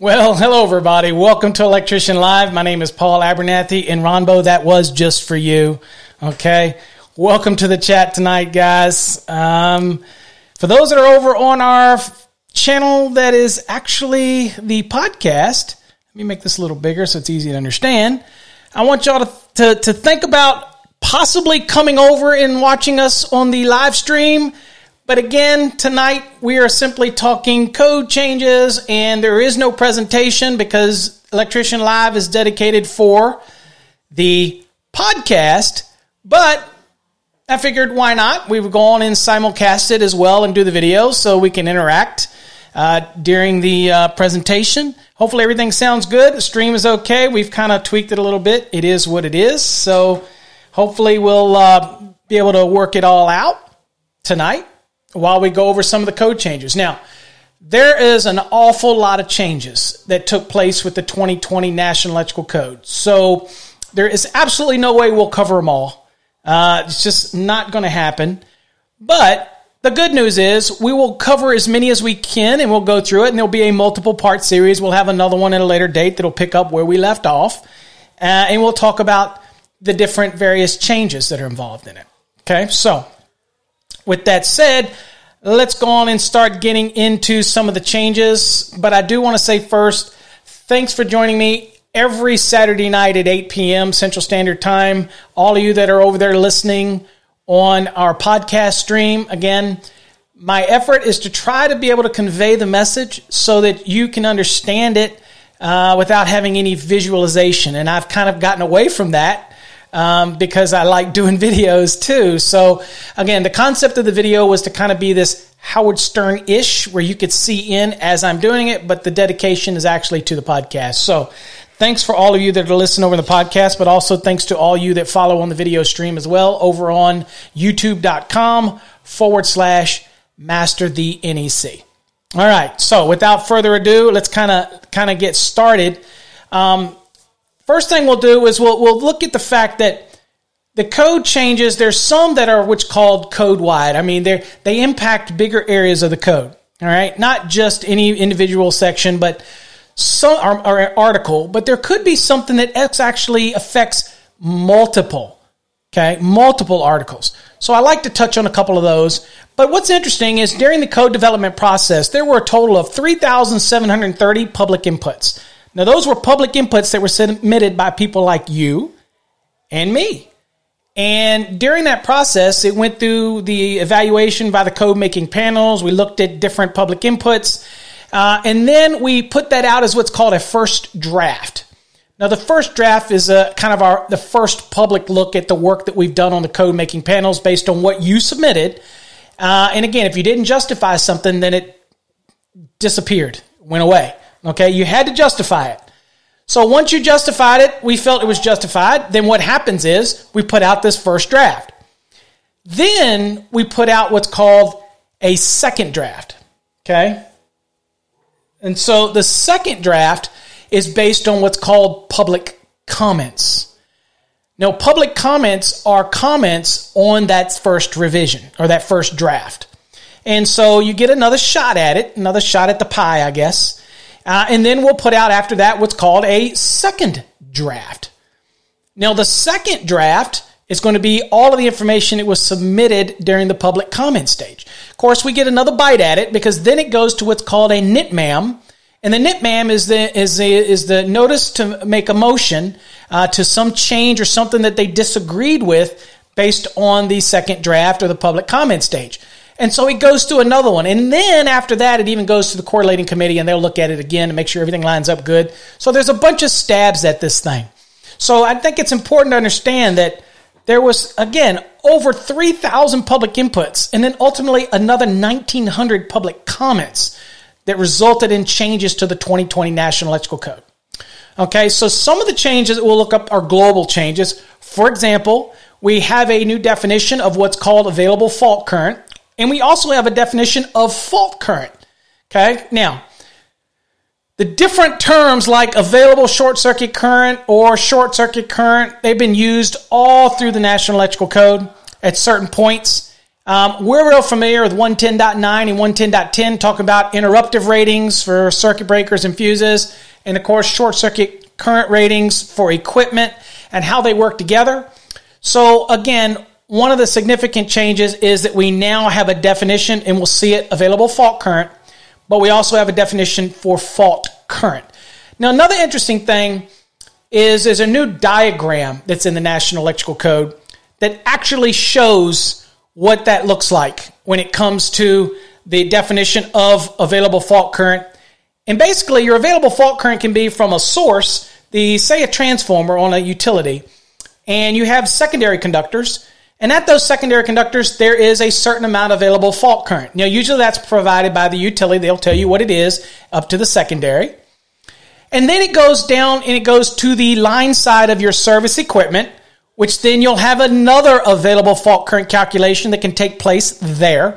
Well, hello, everybody. Welcome to Electrician Live. My name is Paul Abernathy, and Ronbo, that was just for you. Okay. Welcome to the chat tonight, guys. Um, for those that are over on our channel that is actually the podcast, let me make this a little bigger so it's easy to understand. I want y'all to, to, to think about possibly coming over and watching us on the live stream. But again, tonight we are simply talking code changes and there is no presentation because Electrician Live is dedicated for the podcast. But I figured why not? We would go on and simulcast it as well and do the video so we can interact uh, during the uh, presentation. Hopefully everything sounds good. The stream is okay. We've kind of tweaked it a little bit. It is what it is. So hopefully we'll uh, be able to work it all out tonight while we go over some of the code changes. Now, there is an awful lot of changes that took place with the 2020 National Electrical Code. So there is absolutely no way we'll cover them all. Uh, it's just not going to happen. But the good news is we will cover as many as we can and we'll go through it and there'll be a multiple part series. We'll have another one at a later date that'll pick up where we left off. Uh, and we'll talk about the different various changes that are involved in it. Okay, so with that said, let's go on and start getting into some of the changes. But I do want to say first, thanks for joining me every Saturday night at 8 p.m. Central Standard Time. All of you that are over there listening on our podcast stream, again, my effort is to try to be able to convey the message so that you can understand it uh, without having any visualization. And I've kind of gotten away from that um, because I like doing videos too. So, again, the concept of the video was to kind of be this Howard Stern ish, where you could see in as I'm doing it, but the dedication is actually to the podcast. So, thanks for all of you that are listening over the podcast, but also thanks to all you that follow on the video stream as well over on youtube.com forward slash master the NEC. All right. So without further ado, let's kind of kind of get started. Um, first thing we'll do is we'll we'll look at the fact that the code changes. There's some that are what's called code wide. I mean, they impact bigger areas of the code. All right, not just any individual section, but some or, or article. But there could be something that actually affects multiple. Okay, multiple articles. So I like to touch on a couple of those. But what's interesting is during the code development process, there were a total of 3,730 public inputs. Now, those were public inputs that were submitted by people like you and me. And during that process, it went through the evaluation by the code making panels. We looked at different public inputs. Uh, and then we put that out as what's called a first draft. Now, the first draft is a kind of our the first public look at the work that we've done on the code making panels based on what you submitted uh, and again, if you didn't justify something, then it disappeared, went away. Okay, you had to justify it. So once you justified it, we felt it was justified. Then what happens is we put out this first draft. Then we put out what's called a second draft. Okay? And so the second draft is based on what's called public comments. Now, public comments are comments on that first revision or that first draft. And so you get another shot at it, another shot at the pie, I guess. Uh, and then we'll put out after that what's called a second draft. Now, the second draft is going to be all of the information that was submitted during the public comment stage. Of course, we get another bite at it because then it goes to what's called a NITMAM, and the NITMAM is the is the is the notice to make a motion uh, to some change or something that they disagreed with based on the second draft or the public comment stage. And so it goes to another one. And then after that, it even goes to the correlating committee and they'll look at it again and make sure everything lines up good. So there's a bunch of stabs at this thing. So I think it's important to understand that there was, again, over 3,000 public inputs and then ultimately another 1,900 public comments that resulted in changes to the 2020 National Electrical Code. Okay, so some of the changes that we'll look up are global changes. For example, we have a new definition of what's called available fault current, and we also have a definition of fault current. Okay, now, the different terms like available short circuit current or short circuit current, they've been used all through the National Electrical Code at certain points. Um, we're real familiar with 110.9 and 110.10, talking about interruptive ratings for circuit breakers and fuses, and of course, short circuit current ratings for equipment and how they work together. So, again, one of the significant changes is that we now have a definition, and we'll see it available fault current, but we also have a definition for fault current. Now, another interesting thing is there's a new diagram that's in the National Electrical Code that actually shows what that looks like when it comes to the definition of available fault current. And basically, your available fault current can be from a source, the say a transformer on a utility, and you have secondary conductors. And at those secondary conductors, there is a certain amount available fault current. Now, usually that's provided by the utility. They'll tell you what it is up to the secondary. And then it goes down and it goes to the line side of your service equipment which then you'll have another available fault current calculation that can take place there.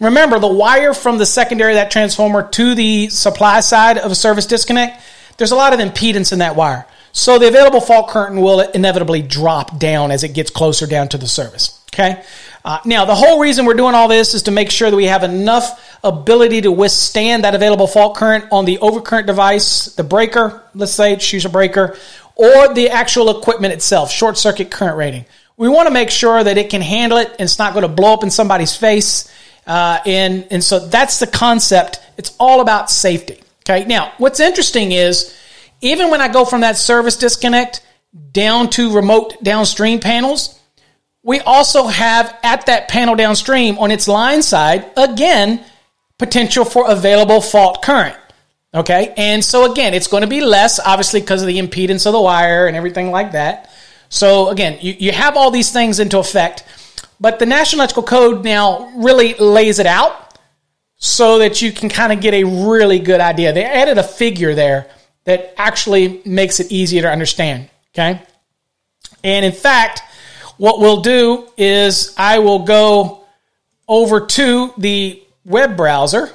Remember, the wire from the secondary that transformer to the supply side of a service disconnect, there's a lot of impedance in that wire. So the available fault current will inevitably drop down as it gets closer down to the service. Okay. Uh, now, the whole reason we're doing all this is to make sure that we have enough ability to withstand that available fault current on the overcurrent device, the breaker, let's say choose a breaker, or the actual equipment itself, short circuit current rating. We want to make sure that it can handle it and it's not going to blow up in somebody's face. Uh, and, and so that's the concept. It's all about safety. Okay. Now, what's interesting is even when I go from that service disconnect down to remote downstream panels, we also have at that panel downstream on its line side, again, potential for available fault current. Okay. And so again, it's going to be less, obviously, because of the impedance of the wire and everything like that. So again, you, you have all these things into effect, but the National Electrical Code now really lays it out so that you can kind of get a really good idea. They added a figure there that actually makes it easier to understand. Okay. And in fact, what we'll do is I will go over to the web browser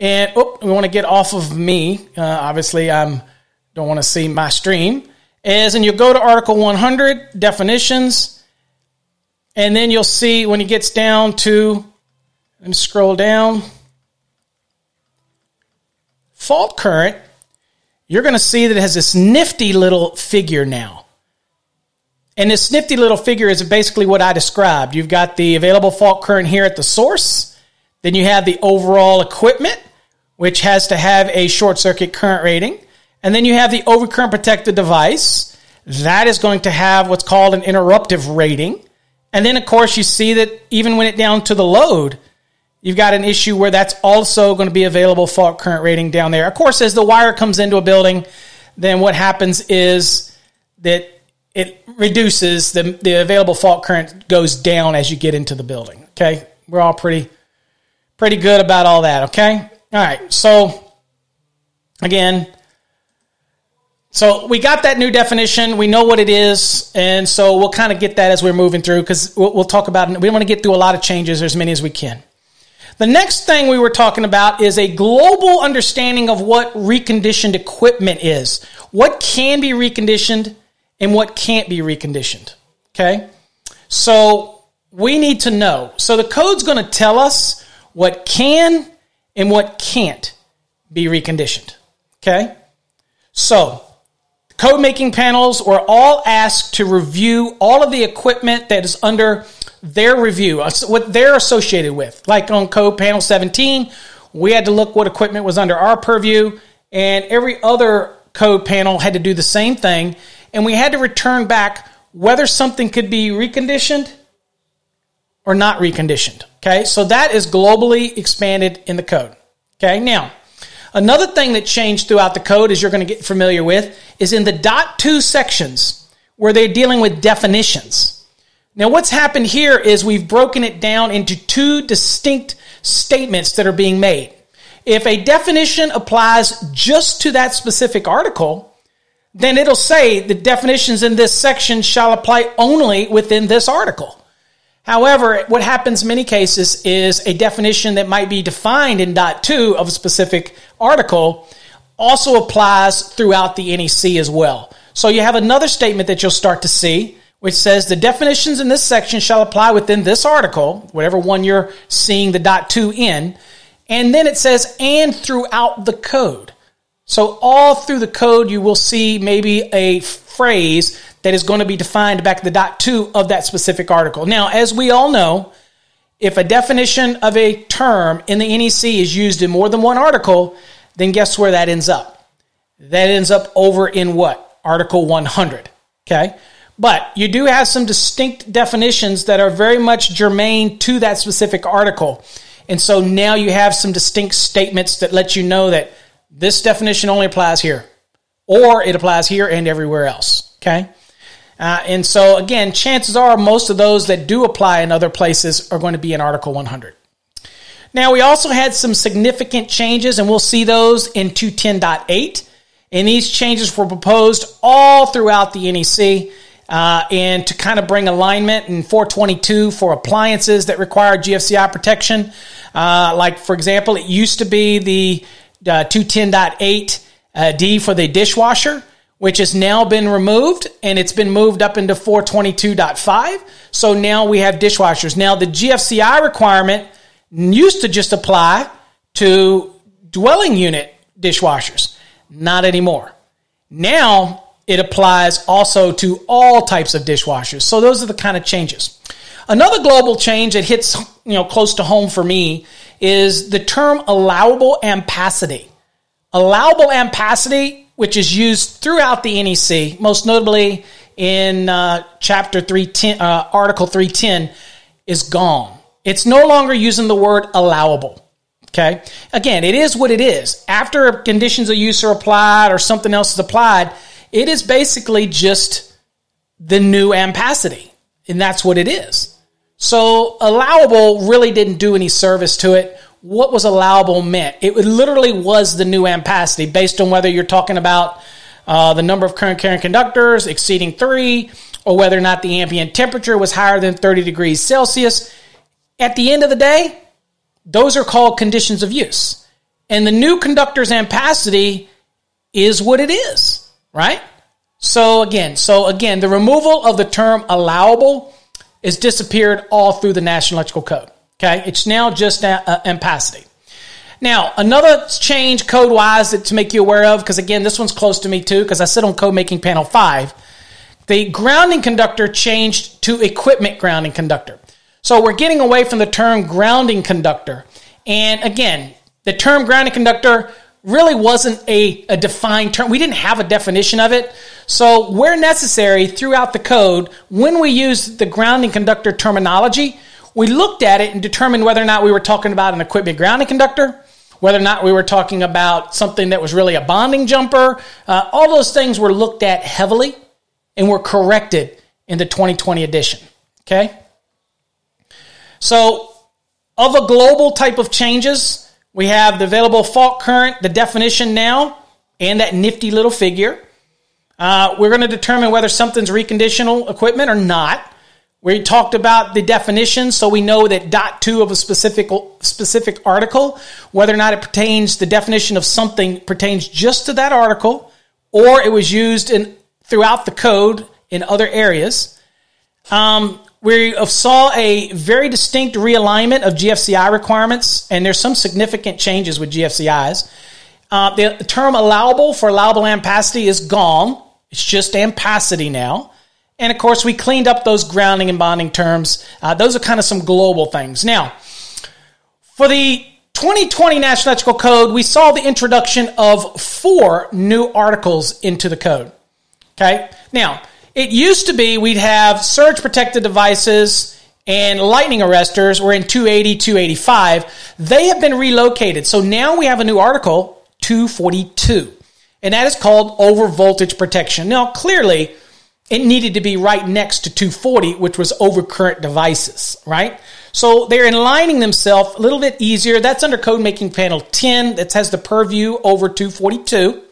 and oh, we want to get off of me. Uh, obviously, I don't want to see my stream. As and you'll go to Article 100 definitions, and then you'll see when it gets down to, let me scroll down, fault current. You're going to see that it has this nifty little figure now. And this nifty little figure is basically what I described. You've got the available fault current here at the source. Then you have the overall equipment which has to have a short circuit current rating. And then you have the overcurrent protected device. That is going to have what's called an interruptive rating. And then, of course, you see that even when it down to the load, you've got an issue where that's also going to be available fault current rating down there. Of course, as the wire comes into a building, then what happens is that it reduces the, the available fault current goes down as you get into the building. Okay. We're all pretty, pretty good about all that. Okay. All right. So again, so we got that new definition. We know what it is, and so we'll kind of get that as we're moving through because we'll, we'll, talk about it. We want to get through a lot of changes, as many as we can. The next thing we were talking about is a global understanding of what reconditioned equipment is. What can be reconditioned and what can't be reconditioned. Okay? So we need to know. So the code's going to tell us what can and what can't be reconditioned. Okay? So code making panels were all asked to review all of the equipment that is under their review, uh, what they're associated with. Like on code panel 17, we had to look what equipment was under our purview, and every other code panel had to do the same thing, and we had to return back whether something could be reconditioned or not reconditioned. Okay, so that is globally expanded in the code. Okay, now another thing that changed throughout the code, as you're going to get familiar with, is in the dot two sections where they're dealing with definitions. Now, what's happened here is we've broken it down into two distinct statements that are being made. If a definition applies just to that specific article, then it'll say the definitions in this section shall apply only within this article. However, what happens in many cases is a definition that might be defined in dot two of a specific article also applies throughout the NEC as well. So you have another statement that you'll start to see which says the definitions in this section shall apply within this article, whatever one you're seeing the dot two in. And then it says, and throughout the code. So all through the code, you will see maybe a phrase that is going to be defined back the dot two of that specific article. Now, as we all know, if a definition of a term in the NEC is used in more than one article, then guess where that ends up? That ends up over in what? Article 100. Okay. But you do have some distinct definitions that are very much germane to that specific article. And so now you have some distinct statements that let you know that this definition only applies here, or it applies here and everywhere else. Okay? Uh, and so, again, chances are most of those that do apply in other places are going to be in Article 100. Now, we also had some significant changes, and we'll see those in 210.8. And these changes were proposed all throughout the NEC uh, and to kind of bring alignment in 422 for appliances that require GFCI protection. Uh, like, for example, it used to be the uh, 210.8 uh, D for the dishwasher, which has now been removed and it's been moved up into 422.5. So now we have dishwashers. Now, the GFCI requirement used to just apply to dwelling unit dishwashers, not anymore. Now, it applies also to all types of dishwashers. So those are the kind of changes. Another global change that hits you know close to home for me is the term allowable ampacity. Allowable ampacity, which is used throughout the NEC, most notably in uh, chapter 310, uh, article 310, is gone. It's no longer using the word allowable. Okay. Again, it is what it is. After conditions of use are applied or something else is applied, it is basically just the new ampacity, and that's what it is. So allowable really didn't do any service to it. What was allowable meant? It literally was the new ampacity based on whether you're talking about uh, the number of current carrying conductors exceeding three, or whether or not the ambient temperature was higher than 30 degrees Celsius. At the end of the day, those are called conditions of use. And the new conductor's ampacity is what it is right? So again, so again, the removal of the term allowable is disappeared all through the National Electrical Code. Okay, it's now just uh, ampacity. Now, another change code wise to make you aware of, because again, this one's close to me too, because I sit on code making panel five. The grounding conductor changed to equipment grounding conductor. So we're getting away from the term grounding conductor. And again, the term grounding conductor really wasn't a, a defined term. We didn't have a definition of it. So, where necessary throughout the code, when we used the grounding conductor terminology, we looked at it and determined whether or not we were talking about an equipment grounding conductor, whether or not we were talking about something that was really a bonding jumper. Uh, all those things were looked at heavily and were corrected in the 2020 edition. Okay? So, of a global type of changes, we have the available fault current, the definition now, and that nifty little figure. Uh, we're going to determine whether something's reconditional equipment or not. We talked about the definition, so we know that dot two of a specific specific article, whether or not it pertains, the definition of something pertains just to that article, or it was used in throughout the code in other areas. Um, we saw a very distinct realignment of GFCI requirements, and there's some significant changes with GFCIs. Uh, the term allowable for allowable ampacity is gone. It's just ampacity now. And of course, we cleaned up those grounding and bonding terms. Uh, those are kind of some global things. Now, for the 2020 National Electrical Code, we saw the introduction of four new articles into the code. Okay? Now, it used to be we'd have surge protected devices and lightning arresters were in 280, 285. They have been relocated. So now we have a new article, 242, and that is called over voltage protection. Now, clearly, it needed to be right next to 240, which was over current devices, right? So they're aligning themselves a little bit easier. That's under code making panel 10 that has the purview over 242.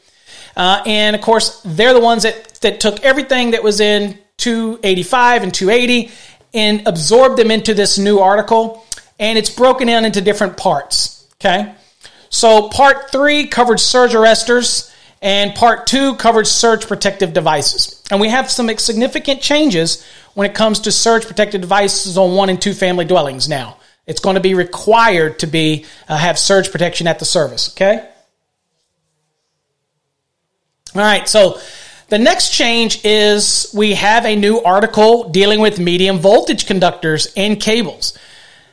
Uh, and of course, they're the ones that, that took everything that was in 285 and 280 and absorbed them into this new article. And it's broken down into different parts. Okay. So part three covered surge arresters and part two covered surge protective devices. And we have some significant changes when it comes to surge protective devices on one and two family dwellings now. It's going to be required to be uh, have surge protection at the service, okay? All right, so the next change is we have a new article dealing with medium voltage conductors and cables.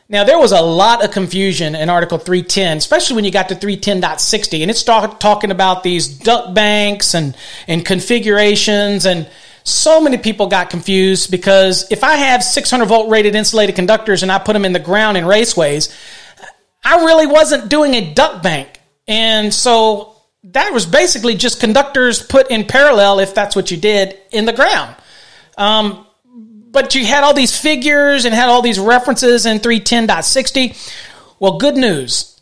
Now, there was a lot of confusion in Article 310, especially when you got to 310.60, and it started talking about these duct banks and, and configurations, and so many people got confused because if I have 600 volt rated insulated conductors and I put them in the ground in raceways, I really wasn't doing a duct bank. And so that was basically just conductors put in parallel, if that's what you did, in the ground. Um, but you had all these figures and had all these references in 310.60. Well, good news.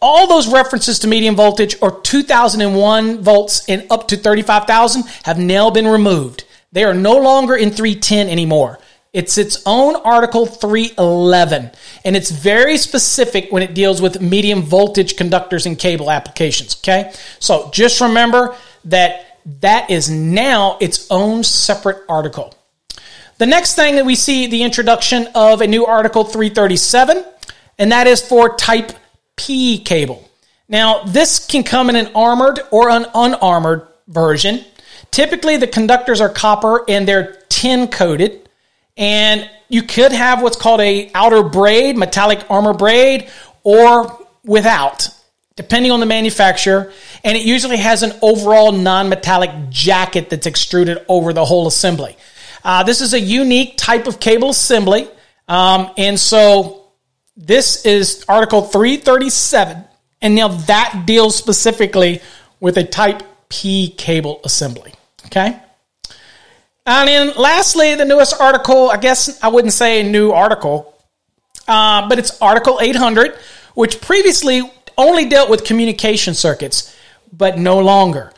All those references to medium voltage or 2001 volts and up to 35,000 have now been removed. They are no longer in 310 anymore. It's its own Article 311, and it's very specific when it deals with medium voltage conductors and cable applications. Okay, so just remember that that is now its own separate article. The next thing that we see the introduction of a new Article 337, and that is for Type P cable. Now, this can come in an armored or an unarmored version. Typically, the conductors are copper and they're tin coated and you could have what's called a outer braid, metallic armor braid, or without, depending on the manufacturer. And it usually has an overall non-metallic jacket that's extruded over the whole assembly. Uh, this is a unique type of cable assembly, um, and so this is Article 337, and now that deals specifically with a Type P cable assembly. Okay. And then lastly, the newest article, I guess I wouldn't say new article, uh, but it's Article 800, which previously only dealt with communication circuits, but no longer.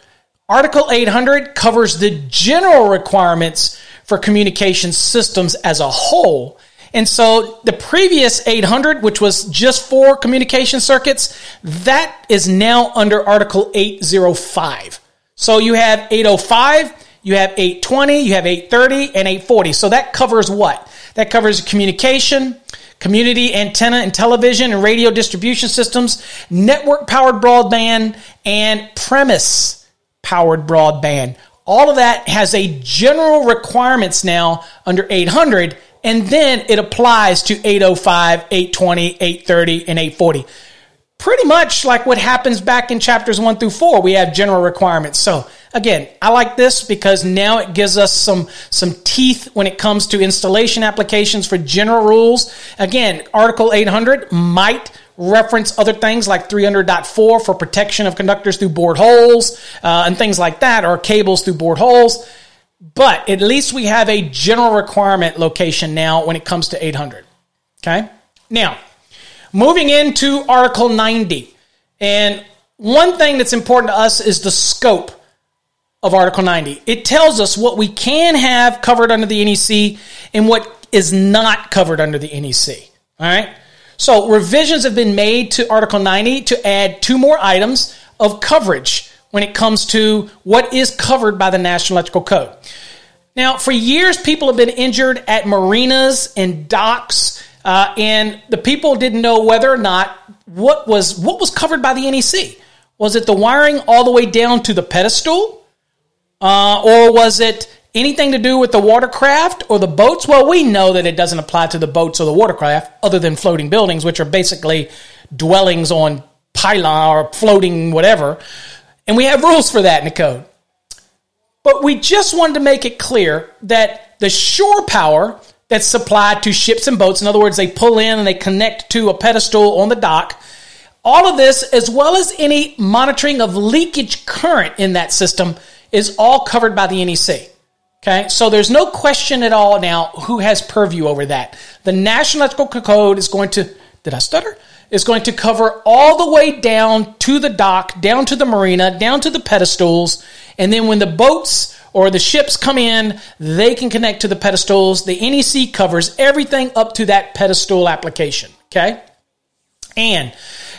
Article 800 covers the general requirements for communication systems as a whole. And so the previous 800, which was just for communication circuits, that is now under Article 805. So you have 805 you have 820, you have 830, and 840. So that covers what? That covers communication, community antenna and television and radio distribution systems, network powered broadband, and premise powered broadband. All of that has a general requirements now under 800, and then it applies to 805, 820, 830, and 840 pretty much like what happens back in chapters one through four. We have general requirements. So again, I like this because now it gives us some, some teeth when it comes to installation applications for general rules. Again, Article 800 might reference other things like 300.4 for protection of conductors through bored holes uh, and things like that, or cables through bored holes. But at least we have a general requirement location now when it comes to 800. Okay? Now, moving into Article 90. And one thing that's important to us is the scope of Article 90. It tells us what we can have covered under the NEC and what is not covered under the NEC. All right? So revisions have been made to Article 90 to add two more items of coverage when it comes to what is covered by the National Electrical Code. Now, for years, people have been injured at marinas and docks, uh, and the people didn't know whether or not what was what was covered by the NEC. Was it the wiring all the way down to the pedestal, uh, or was it anything to do with the watercraft or the boats? Well, we know that it doesn't apply to the boats or the watercraft, other than floating buildings, which are basically dwellings on pylon or floating whatever. And we have rules for that in the code. But we just wanted to make it clear that the shore power that's supplied to ships and boats, in other words, they pull in and they connect to a pedestal on the dock, all of this, as well as any monitoring of leakage current in that system, is all covered by the NEC. Okay, so there's no question at all now who has purview over that. The National Electrical Code is going to, did I stutter? Is going to cover all the way down to the dock, down to the marina, down to the pedestals, and then when the boats or the ships come in, they can connect to the pedestals. The NEC covers everything up to that pedestal application. Okay? And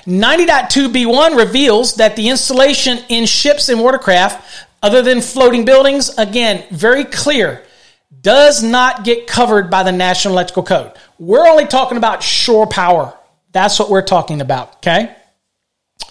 90.2b1 reveals that the installation in ships and watercraft, other than floating buildings, again, very clear, does not get covered by the National Electrical Code. We're only talking about shore power. That's what we're talking about, okay? All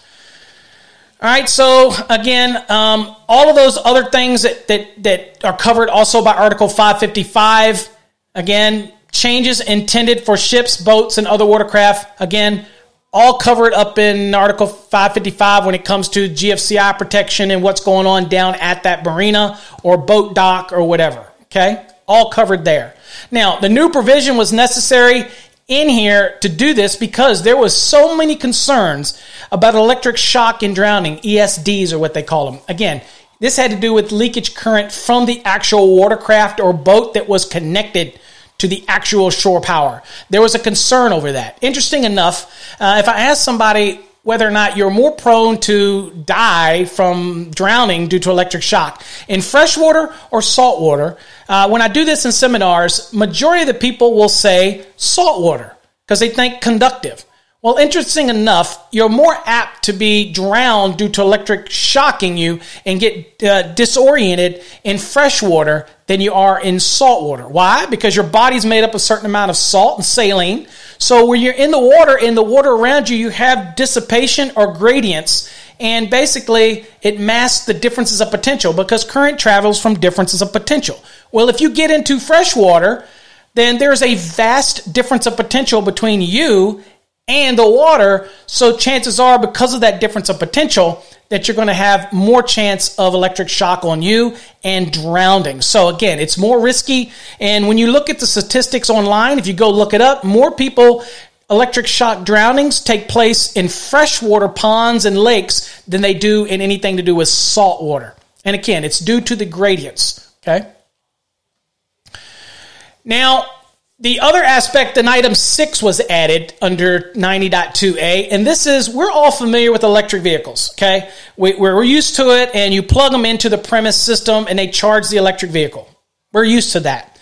right, so again, um, all of those other things that, that, that are covered also by Article 555, again, changes intended for ships, boats, and other watercraft, again, all covered up in Article 555 when it comes to GFCI protection and what's going on down at that marina or boat dock or whatever. Okay? All covered there. Now, the new provision was necessary in here to do this because there was so many concerns about electric shock and drowning, ESDs are what they call them. Again, this had to do with leakage current from the actual watercraft or boat that was connected to the actual shore power. There was a concern over that. Interesting enough, uh, if I ask somebody whether or not you're more prone to die from drowning due to electric shock in freshwater or saltwater. Uh, when I do this in seminars, majority of the people will say saltwater because they think conductive. Well, interesting enough, you're more apt to be drowned due to electric shocking you and get uh, disoriented in fresh water than you are in salt water. Why? Because your body's made up of a certain amount of salt and saline. So when you're in the water, in the water around you, you have dissipation or gradients. And basically, it masks the differences of potential because current travels from differences of potential. Well, if you get into fresh water, then there's a vast difference of potential between you and the water. So chances are, because of that difference of potential, that you're going to have more chance of electric shock on you and drowning. So again, it's more risky. And when you look at the statistics online, if you go look it up, more people electric shock drownings take place in freshwater ponds and lakes than they do in anything to do with salt water. And again, it's due to the gradients. Okay. Now, the other aspect in item six was added under 90.2a, and this is we're all familiar with electric vehicles, okay? We, are used to it, and you plug them into the premise system and they charge the electric vehicle. We're used to that.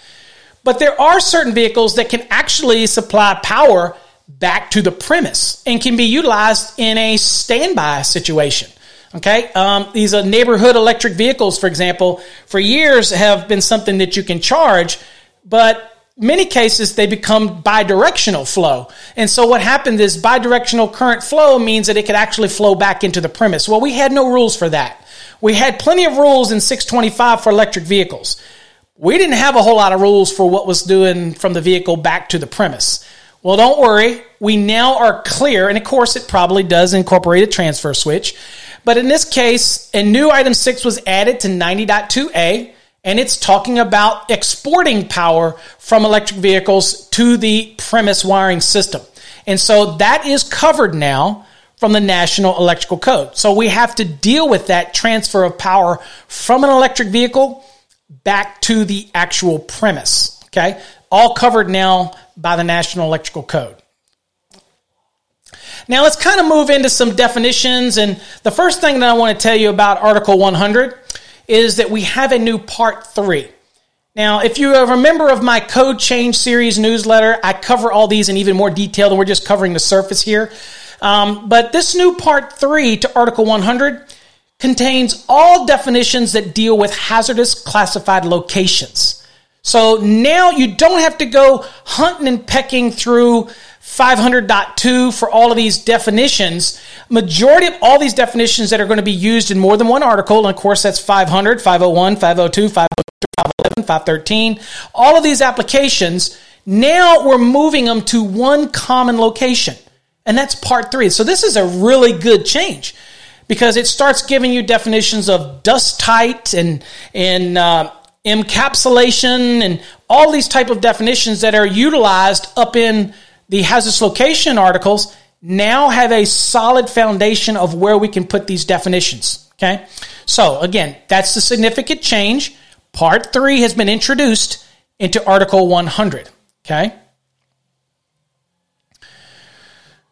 But there are certain vehicles that can actually supply power back to the premise and can be utilized in a standby situation. Okay, um, these are neighborhood electric vehicles, for example, for years have been something that you can charge, but many cases they become bidirectional flow. And so what happened is bidirectional current flow means that it could actually flow back into the premise. Well, we had no rules for that. We had plenty of rules in 625 for electric vehicles. We didn't have a whole lot of rules for what was doing from the vehicle back to the premise. Well, don't worry. We now are clear, and of course, it probably does incorporate a transfer switch. But in this case, a new item 6 was added to 90.2a and it's talking about exporting power from electric vehicles to the premise wiring system. And so that is covered now from the National Electrical Code. So we have to deal with that transfer of power from an electric vehicle back to the actual premise. Okay? All covered now by the National Electrical Code. Now let's kind of move into some definitions. And the first thing that I want to tell you about Article 100 is that we have a new part three. Now, if you're a member of my Code Change series newsletter, I cover all these in even more detail than we're just covering the surface here. Um, but this new part three to Article 100 contains all definitions that deal with hazardous classified locations. So now you don't have to go hunting and pecking through 500.2 for all of these definitions. Majority of all these definitions that are going to be used in more than one article, and of course that's 500, 501, 502, 503, 511, 513, all of these applications, now we're moving them to one common location. And that's part three. So this is a really good change because it starts giving you definitions of dust tight and, and, uh, encapsulation and all these type of definitions that are utilized up in the hazardous location articles now have a solid foundation of where we can put these definitions. Okay. So again, that's the significant change. Part three has been introduced into Article 100. Okay.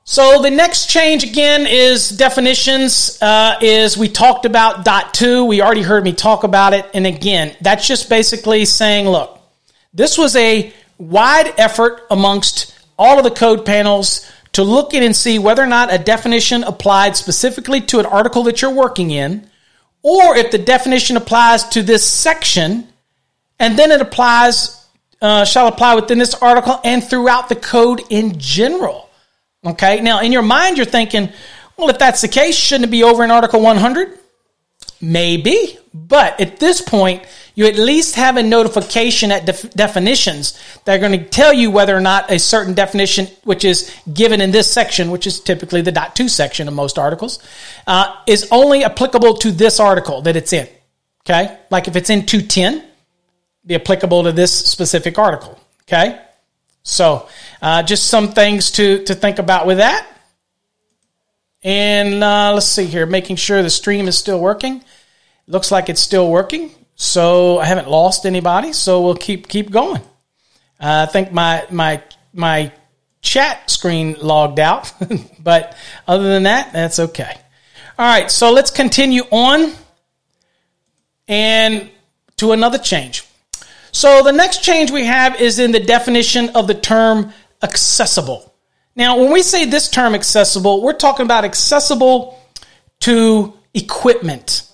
So the next change again is definitions. Uh, is we talked about dot two. We already heard me talk about it, and again, that's just basically saying, look, this was a wide effort amongst all of the code panels to look in and see whether or not a definition applied specifically to an article that you're working in, or if the definition applies to this section, and then it applies, uh, shall apply within this article and throughout the code in general. Okay, now in your mind, you're thinking, well, if that's the case, shouldn't it be over in Article 100? Maybe, but at this point, you at least have a notification at def- definitions that are going to tell you whether or not a certain definition, which is given in this section, which is typically the dot two section of most articles, uh, is only applicable to this article that it's in. Okay, like if it's in 210, be applicable to this specific article. Okay, so uh, just some things to to think about with that. And uh, let's see here, making sure the stream is still working. Looks like it's still working. So I haven't lost anybody. So we'll keep keep going. Uh, I think my my my chat screen logged out, but other than that, that's okay. All right, so let's continue on and to another change. So the next change we have is in the definition of the term accessible. Now, when we say this term accessible, we're talking about accessible to equipment.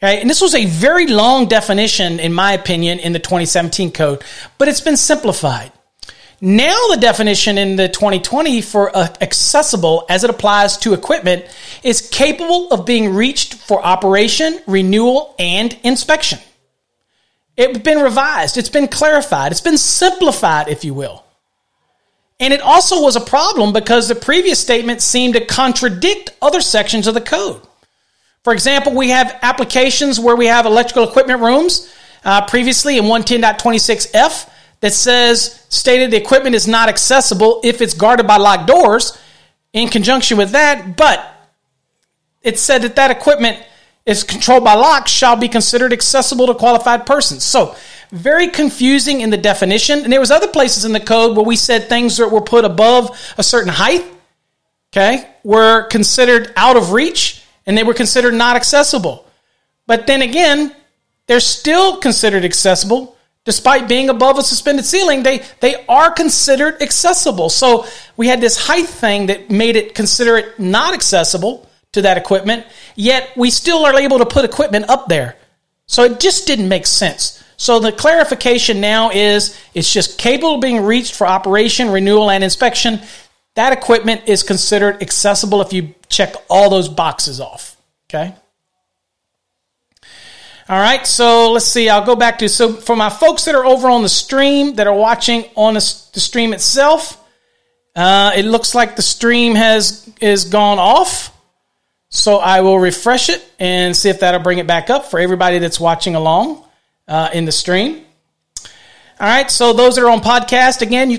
Okay, and this was a very long definition, in my opinion, in the 2017 code, but it's been simplified. Now, the definition in the 2020 for uh, accessible as it applies to equipment is capable of being reached for operation, renewal, and inspection. It's been revised, it's been clarified, it's been simplified, if you will. And it also was a problem because the previous statement seemed to contradict other sections of the code. For example, we have applications where we have electrical equipment rooms uh, previously in 110.26f that says stated the equipment is not accessible if it's guarded by locked doors. In conjunction with that, but it said that that equipment is controlled by locks shall be considered accessible to qualified persons. So very confusing in the definition. And there was other places in the code where we said things that were put above a certain height, okay, were considered out of reach and they were considered not accessible. But then again, they're still considered accessible despite being above a suspended ceiling. They they are considered accessible. So we had this height thing that made it consider it not accessible to that equipment, yet we still are able to put equipment up there. So it just didn't make sense. So the clarification now is it's just capable of being reached for operation, renewal, and inspection that equipment is considered accessible if you check all those boxes off. Okay. All right, so let's see. I'll go back to so for my folks that are over on the stream that are watching on the, stream itself, uh, it looks like the stream has is gone off. So I will refresh it and see if that'll bring it back up for everybody that's watching along uh, in the stream. All right, so those that are on podcast again, you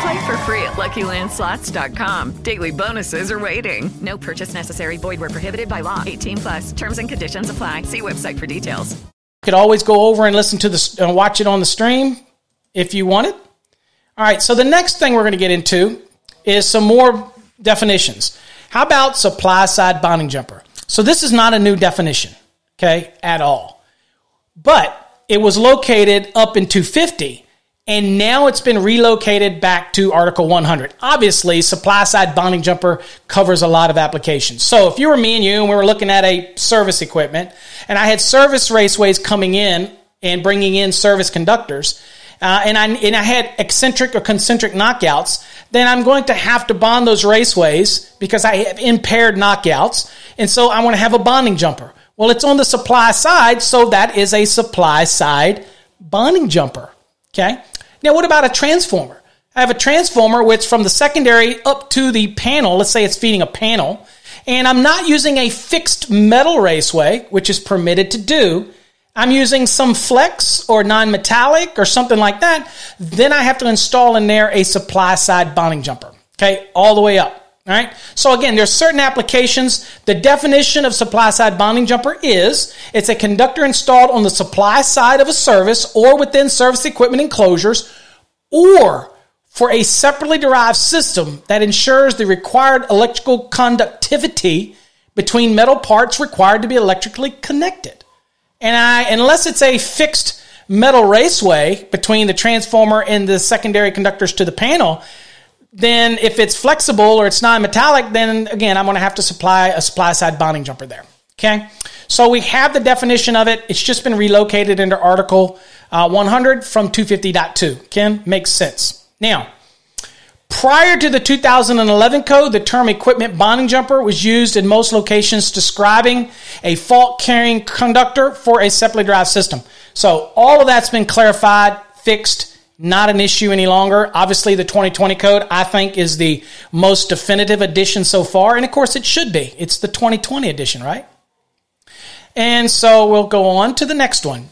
Play for free at LuckyLandSlots.com. Daily bonuses are waiting. No purchase necessary. Void where prohibited by law. 18 plus. Terms and conditions apply. See website for details. You could always go over and listen to the uh, watch it on the stream if you wanted. All right. So the next thing we're going to get into is some more definitions. How about supply side bonding jumper? So this is not a new definition, okay, at all. But it was located up in 250 and now it's been relocated back to Article 100. Obviously, supply side bonding jumper covers a lot of applications. So if you were me and you and we were looking at a service equipment and I had service raceways coming in and bringing in service conductors, uh, and I and I had eccentric or concentric knockouts, then I'm going to have to bond those raceways because I have impaired knockouts, and so I want to have a bonding jumper. Well, it's on the supply side, so that is a supply side bonding jumper. Okay. Now, what about a transformer? I have a transformer which from the secondary up to the panel, let's say it's feeding a panel, and I'm not using a fixed metal raceway, which is permitted to do. I'm using some flex or non metallic or something like that. Then I have to install in there a supply side bonding jumper. Okay, all the way up. All right. So again, there's certain applications. The definition of supply side bonding jumper is it's a conductor installed on the supply side of a service or within service equipment enclosures or for a separately derived system that ensures the required electrical conductivity between metal parts required to be electrically connected. And I, unless it's a fixed metal raceway between the transformer and the secondary conductors to the panel, then if it's flexible or it's non-metallic, then again, I'm going to have to supply a supply side bonding jumper there. Okay. So we have the definition of it. It's just been relocated into Article uh, 100 from 250.2. Ken, makes sense. Now, prior to the 2011 code, the term equipment bonding jumper was used in most locations describing a fault carrying conductor for a separately derived system. So all of that's been clarified, fixed, not an issue any longer. Obviously, the 2020 code, I think, is the most definitive edition so far. And of course, it should be. It's the 2020 edition, right? And so we'll go on to the next one.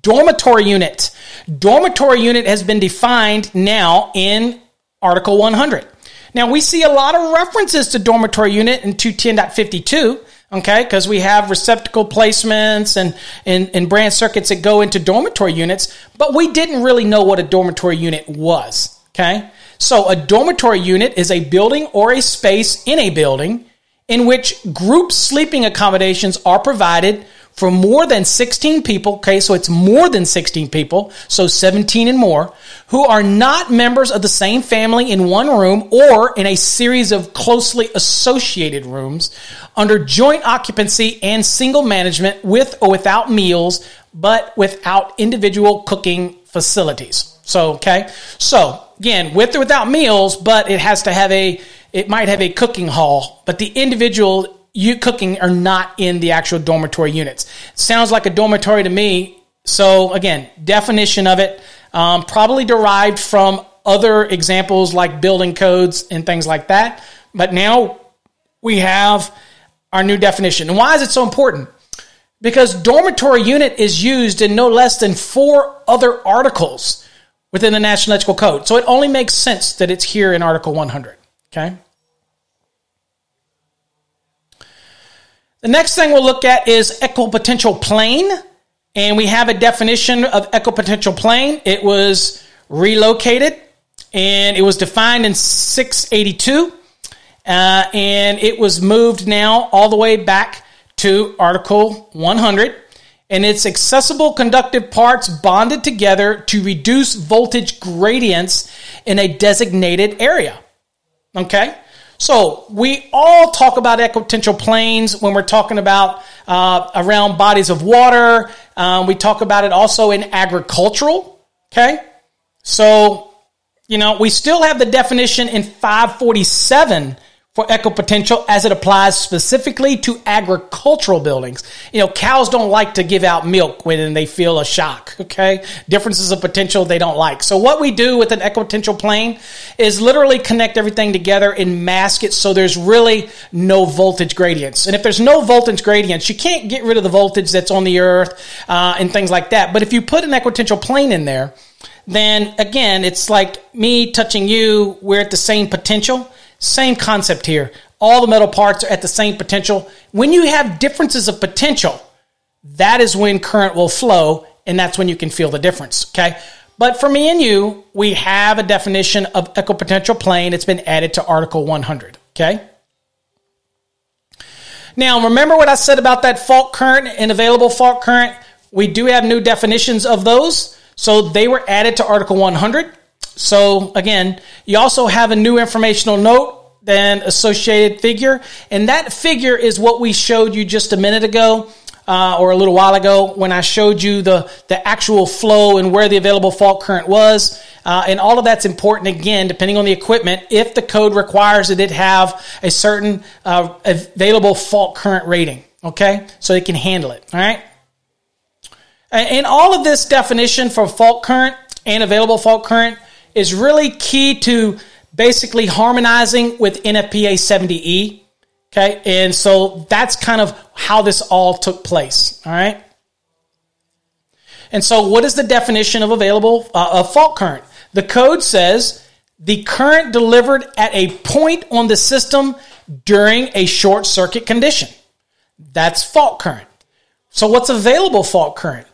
Dormitory unit. Dormitory unit has been defined now in Article 100. Now, we see a lot of references to dormitory unit in 210.52 okay? Because we have receptacle placements and, and, and branch circuits that go into dormitory units but we didn't really know what a dormitory unit was. Okay? So a dormitory unit is a building or a space in a building in which group sleeping accommodations are provided for more than 16 people, okay, so it's more than 16 people, so 17 and more, who are not members of the same family in one room or in a series of closely associated rooms under joint occupancy and single management with or without meals, but without individual cooking facilities. So, okay, so again, with or without meals, but it has to have a, it might have a cooking hall, but the individual you cooking are not in the actual dormitory units. Sounds like a dormitory to me. So again, definition of it um, probably derived from other examples like building codes and things like that. But now we have our new definition. And why is it so important? Because dormitory unit is used in no less than four other articles within the National Electrical Code. So it only makes sense that it's here in Article 100. Okay? The next thing we'll look at is equipotential plane. And we have a definition of equipotential plane. It was relocated and it was defined in 682. Uh, and it was moved now all the way back to Article 100. And it's accessible conductive parts bonded together to reduce voltage gradients in a designated area. Okay? So we all talk about equipotential planes when we're talking about uh, around bodies of water. Um, we talk about it also in agricultural. Okay, so you know we still have the definition in 547 for equipotential as it applies specifically to agricultural buildings. You know, cows don't like to give out milk when they feel a shock, okay? Differences of potential they don't like. So what we do with an equipotential plane is literally connect everything together and mask it so there's really no voltage gradients. And if there's no voltage gradients, you can't get rid of the voltage that's on the earth uh, and things like that. But if you put an equipotential plane in there, then again, it's like me touching you, we're at the same potential same concept here. All the metal parts are at the same potential. When you have differences of potential, that is when current will flow, and that's when you can feel the difference. Okay. But for me and you, we have a definition of equipotential plane. It's been added to Article 100. Okay. Now, remember what I said about that fault current and available fault current? We do have new definitions of those. So they were added to Article 100. So again, you also have a new informational note then associated figure. And that figure is what we showed you just a minute ago. Uh, or a little while ago when I showed you the, the actual flow and where the available fault current was. Uh, and all of that's important again, depending on the equipment, if the code requires that it have a certain uh, available fault current rating. Okay? So it can handle it. All right? And all of this definition for fault current and available fault current is really key to basically harmonizing with NFPA 70E. Okay. And so that's kind of how this all took place. All right. And so, what is the definition of available uh, of fault current? The code says the current delivered at a point on the system during a short circuit condition. That's fault current. So, what's available fault current?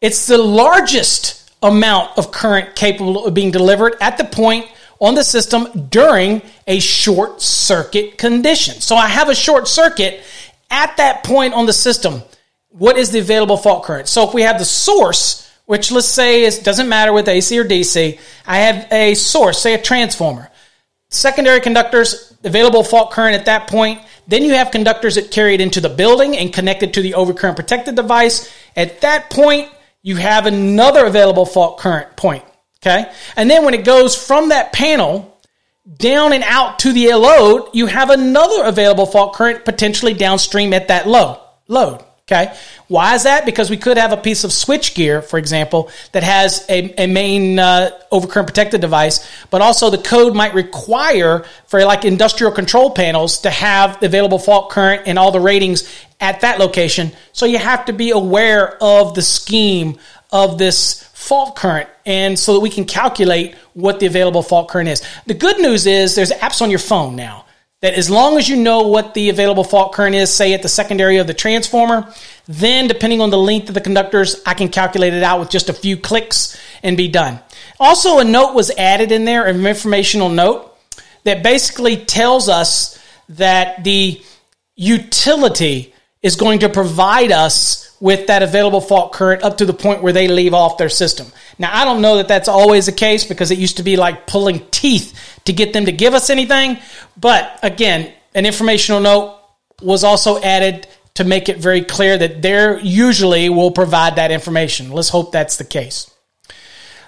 It's the largest amount of current capable of being delivered at the point on the system during a short circuit condition. So I have a short circuit at that point on the system. What is the available fault current? So if we have the source, which let's say is doesn't matter with AC or DC, I have a source, say a transformer. Secondary conductors, available fault current at that point. Then you have conductors that carry it into the building and connected to the overcurrent protected device. At that point, you have another available fault current point. Okay. And then when it goes from that panel down and out to the load, you have another available fault current potentially downstream at that low load. Okay. Why is that? Because we could have a piece of switch gear, for example, that has a, a main uh, overcurrent protected device, but also the code might require for like industrial control panels to have the available fault current and all the ratings at that location. So you have to be aware of the scheme of this fault current and so that we can calculate what the available fault current is. The good news is there's apps on your phone now that as long as you know what the available fault current is, say at the secondary of the transformer, then depending on the length of the conductors, I can calculate it out with just a few clicks and be done. Also, a note was added in there, an informational note that basically tells us that the utility is going to provide us with that available fault current up to the point where they leave off their system. Now, I don't know that that's always the case because it used to be like pulling teeth to get them to give us anything. But again, an informational note was also added to make it very clear that they usually will provide that information. Let's hope that's the case.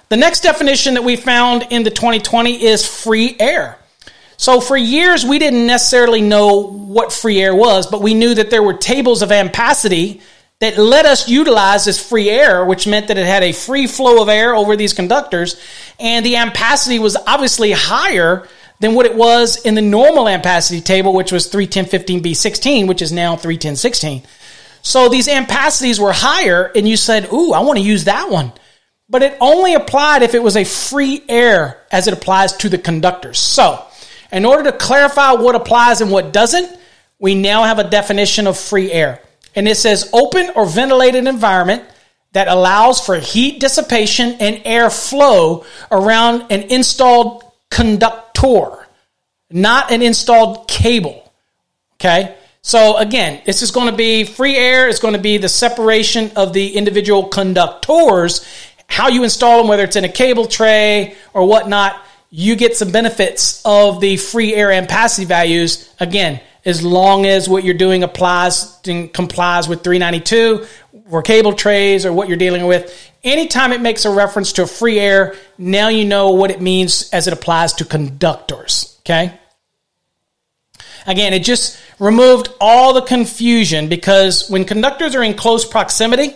The next definition that we found in the 2020 is free air. So for years, we didn't necessarily know what free air was, but we knew that there were tables of ampacity that let us utilize this free air, which meant that it had a free flow of air over these conductors, and the ampacity was obviously higher than what it was in the normal ampacity table, which was 31015B16, which is now 31016. So these ampacities were higher, and you said, Ooh, I want to use that one. But it only applied if it was a free air as it applies to the conductors. So, in order to clarify what applies and what doesn't, we now have a definition of free air. And it says open or ventilated environment that allows for heat dissipation and air flow around an installed conductor, not an installed cable. Okay? So again, this is going to be free air, it's going to be the separation of the individual conductors, how you install them, whether it's in a cable tray or whatnot you get some benefits of the free air ampacity values. Again, as long as what you're doing applies and complies with 392 or cable trays or what you're dealing with. Anytime it makes a reference to a free air, now you know what it means as it applies to conductors. Okay. Again, it just removed all the confusion because when conductors are in close proximity,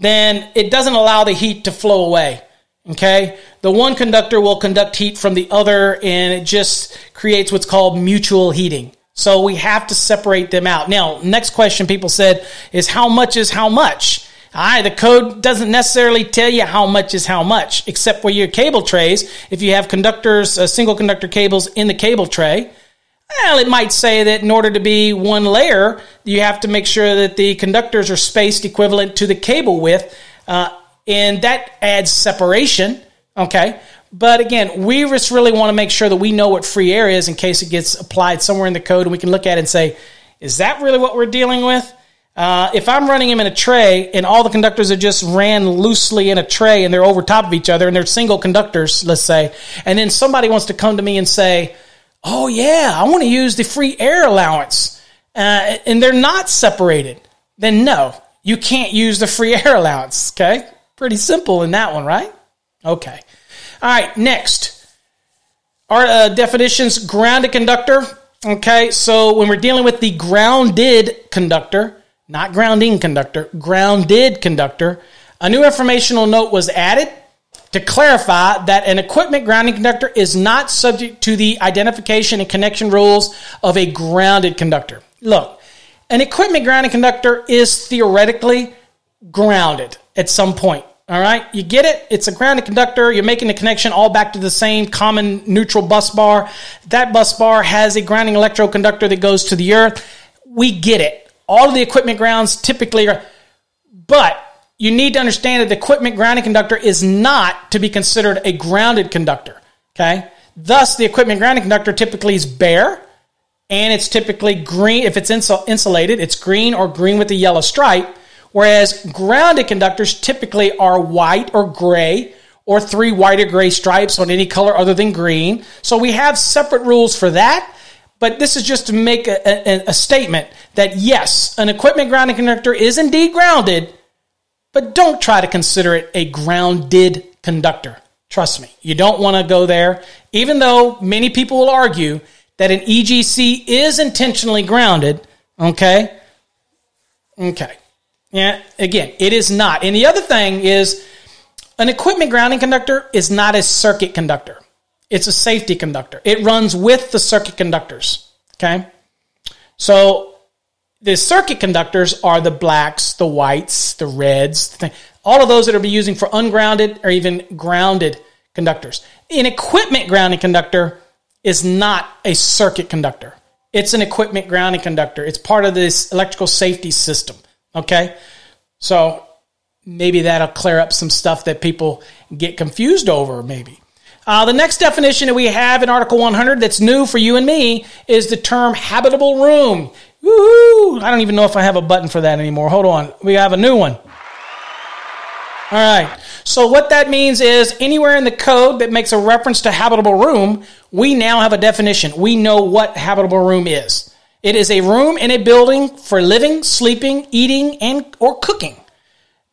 then it doesn't allow the heat to flow away. Okay. The one conductor will conduct heat from the other and it just creates what's called mutual heating. So we have to separate them out. Now, next question people said is how much is how much? Right, the code doesn't necessarily tell you how much is how much, except for your cable trays. If you have conductors, uh, single conductor cables in the cable tray, well, it might say that in order to be one layer, you have to make sure that the conductors are spaced equivalent to the cable width, uh, and that adds separation. Okay. But again, we just really want to make sure that we know what free air is in case it gets applied somewhere in the code and we can look at it and say, is that really what we're dealing with? Uh, if I'm running them in a tray and all the conductors are just ran loosely in a tray and they're over top of each other and they're single conductors, let's say, and then somebody wants to come to me and say, oh yeah, I want to use the free air allowance, uh, and they're not separated, then no, you can't use the free air allowance. Okay. Pretty simple in that one, right? Okay. All right. Next. Our uh, definitions grounded conductor. Okay. So when we're dealing with the grounded conductor, not grounding conductor, grounded conductor, a new informational note was added to clarify that an equipment grounding conductor is not subject to the identification and connection rules of a grounded conductor. Look, an equipment grounding conductor is theoretically grounded at some point. All right, you get it? It's a grounded conductor. You're making the connection all back to the same common neutral bus bar. That bus bar has a grounding electrode conductor that goes to the earth. We get it. All of the equipment grounds typically are, but you need to understand that the equipment grounding conductor is not to be considered a grounded conductor. Okay. Thus, the equipment grounding conductor typically is bare and it's typically green. If it's insulated, it's green or green with a yellow stripe. Whereas grounded conductors typically are white or gray or three white or gray stripes on any color other than green. So we have separate rules for that. But this is just to make a, a, a statement that yes, an equipment grounding conductor is indeed grounded, but don't try to consider it a grounded conductor. Trust me, you don't want to go there, even though many people will argue that an EGC is intentionally grounded. Okay? Okay. Yeah, again, it is not. And the other thing is an equipment grounding conductor is not a circuit conductor. It's a safety conductor. It runs with the circuit conductors. Okay? So the circuit conductors are the blacks, the whites, the reds, the all of those that are be using for ungrounded or even grounded conductors. An equipment grounding conductor is not a circuit conductor. It's an equipment grounding conductor. It's part of this electrical safety system. Okay? So maybe that'll clear up some stuff that people get confused over, maybe. Uh, the next definition that we have in Article 100 that's new for you and me is the term habitable room. Woohoo! I don't even know if I have a button for that anymore. Hold on. We have a new one. All right. So what that means is anywhere in the code that makes a reference to habitable room, we now have a definition. We know what habitable room is. It is a room in a building for living, sleeping, eating, and or cooking,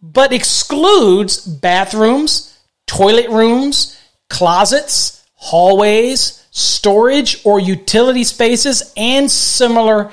but excludes bathrooms, toilet rooms, closets, hallways, storage or utility spaces, and similar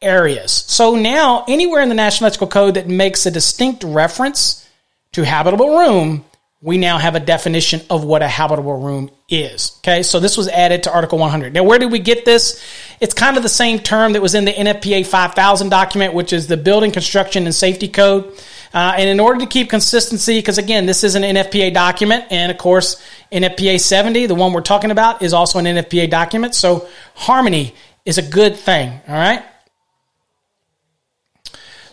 areas. So now, anywhere in the National Electrical Code that makes a distinct reference to habitable room, we now have a definition of what a habitable room is. Okay, so this was added to Article 100. Now, where did we get this? It's kind of the same term that was in the NFPA 5000 document, which is the Building Construction and Safety Code. Uh, and in order to keep consistency, because again, this is an NFPA document, and of course, NFPA 70, the one we're talking about, is also an NFPA document. So harmony is a good thing. All right.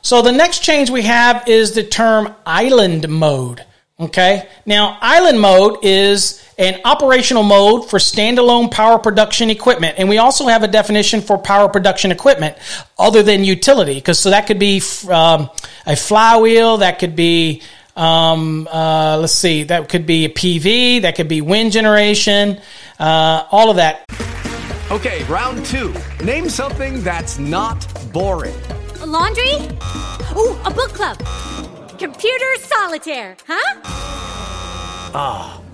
So the next change we have is the term island mode. Okay. Now, island mode is an operational mode for standalone power production equipment. And we also have a definition for power production equipment other than utility. Because so that could be um, a flywheel, that could be, um, uh, let's see, that could be a PV, that could be wind generation, uh, all of that. Okay. Round two. Name something that's not boring a laundry? Ooh, a book club. Computer solitaire, huh? Ah, oh,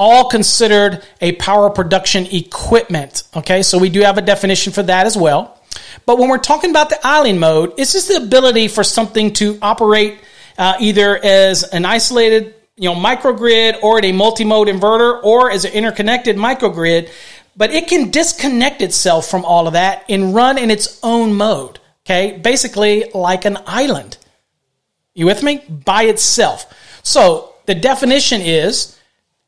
all considered a power production equipment. Okay, so we do have a definition for that as well. But when we're talking about the island mode, it's just the ability for something to operate uh, either as an isolated, you know, microgrid or at a multi-mode inverter or as an interconnected microgrid. But it can disconnect itself from all of that and run in its own mode. Okay, basically like an island. You with me? By itself. So the definition is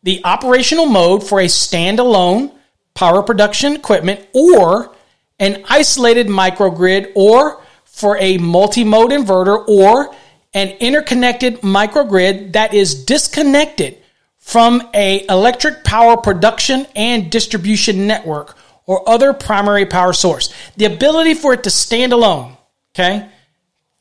the operational mode for a standalone power production equipment or an isolated microgrid or for a multi-mode inverter or an interconnected microgrid that is disconnected from a electric power production and distribution network or other primary power source. The ability for it to stand alone, okay?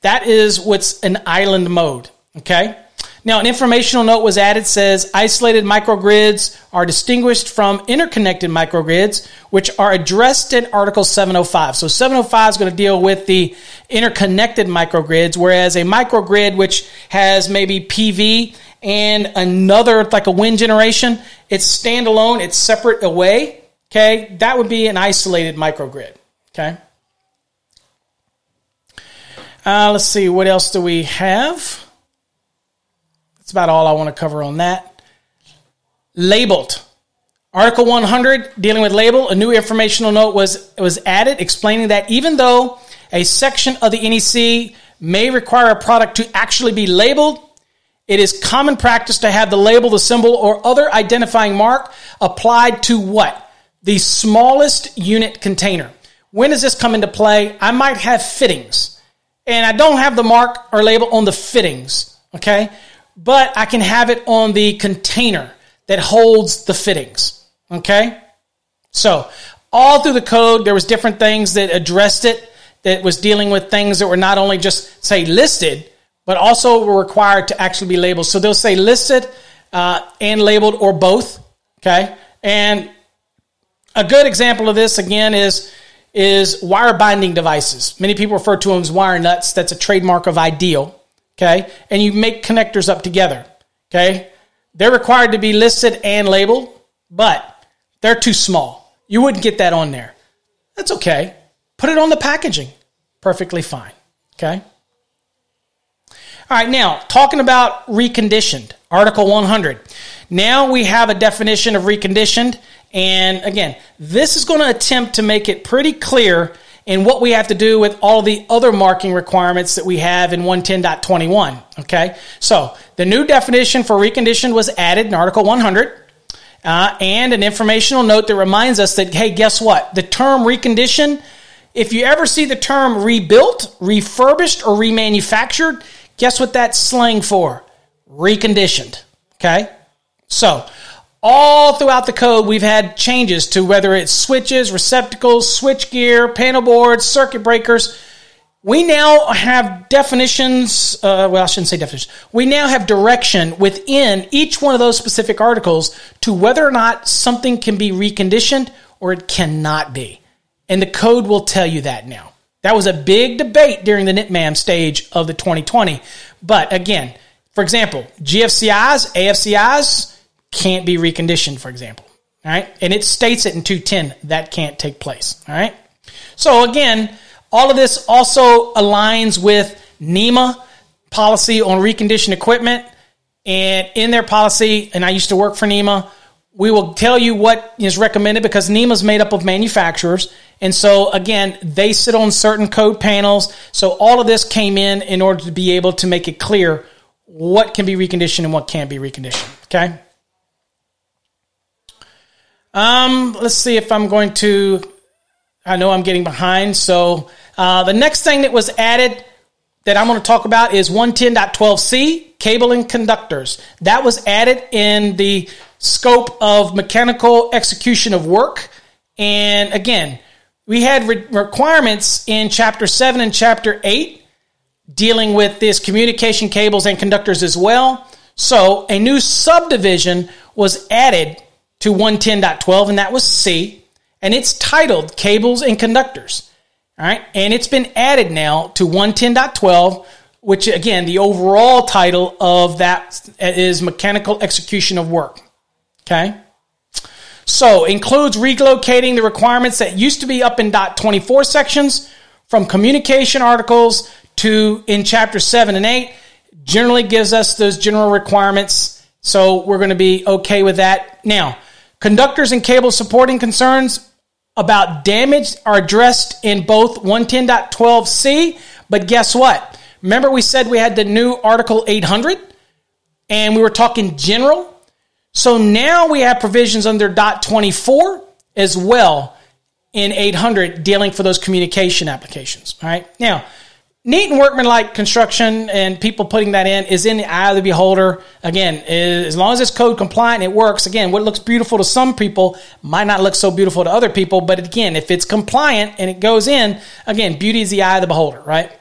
That is what's an island mode, okay? Now, an informational note was added says isolated microgrids are distinguished from interconnected microgrids, which are addressed in Article 705. So 705 is going to deal with the interconnected microgrids, whereas a microgrid which has maybe PV and another like a wind generation, it's standalone, it's separate away. Okay, that would be an isolated microgrid. Okay. Uh, let's see, what else do we have? About all I want to cover on that. Labeled. Article 100, dealing with label, a new informational note was, was added explaining that even though a section of the NEC may require a product to actually be labeled, it is common practice to have the label, the symbol, or other identifying mark applied to what? The smallest unit container. When does this come into play? I might have fittings and I don't have the mark or label on the fittings, okay? But I can have it on the container that holds the fittings, okay? So, all through the code, there was different things that addressed it, that was dealing with things that were not only just, say, listed, but also were required to actually be labeled. So they'll say listed uh, and labeled or both, okay? And a good example of this, again, is is wire binding devices. Many people refer to them as wire nuts. That's a trademark of Ideal. Okay. And you make connectors up together. Okay. They're required to be listed and labeled, but they're too small. You wouldn't get that on there. That's okay. Put it on the packaging. Perfectly fine. Okay. All right. Now, talking about reconditioned, Article 100. Now we have a definition of reconditioned. And again, this is going to attempt to make it pretty clear in what we have to do with all the other marking requirements that we have in 110.21. Okay, so the new definition for reconditioned was added in Article 100. Uh, and an informational note that reminds us that, hey, guess what? The term reconditioned, if you ever see the term rebuilt, refurbished, or remanufactured, guess what that's slang for? Reconditioned. Okay? So, all throughout the code, we've had changes to whether it's switches, receptacles, switch gear, panel boards, circuit breakers. We now have definitions. Uh, well, I shouldn't say definitions. We now have direction within each one of those specific articles to whether or not something can be reconditioned or it cannot be. And the code will tell you that now. That was a big debate during the NITMAM stage of the 2020. But again, for example, GFCIs, AFCIs can't be reconditioned, for example. All right. And it states it in 210 that can't take place. All right. So again, all of this also aligns with NEMA policy on reconditioned equipment. And in their policy, and I used to work for NEMA, we will tell you what is recommended because NEMA is made up of manufacturers. And so, again, they sit on certain code panels. So, all of this came in in order to be able to make it clear what can be reconditioned and what can't be reconditioned. Okay. Um, let's see if I'm going to. I know I'm getting behind. So uh, the next thing that was added that I'm going to talk about is 110.12c cable and conductors. That was added in the scope of mechanical execution of work. And again, we had re- requirements in chapter 7 and chapter 8 dealing with this communication cables and conductors as well. So a new subdivision was added to 110.12, and that was C, and it's titled Cables and Conductors. All right, and it's been added now to 110.12, which again, the overall title of that is Mechanical Execution of Work. Okay. So includes relocating the requirements that used to be up in dot 24 sections from communication articles to in chapter 7 and 8 generally gives us those general requirements so we're going to be okay with that now Conductors and cable supporting concerns about damage are addressed in both 110.12c, but guess what? Remember, we said we had the new Article 800 and we were talking general? So now we have provisions under dot 24 as well in 800 dealing for those communication applications. All right. Now, neat and workmanlike construction and people putting that in is in the eye of the beholder. Again, as long as it's code compliant, it works. Again, what looks beautiful to some people might not look so beautiful to other people. But again, if it's compliant and it goes in, again, beauty is the eye of the beholder, right?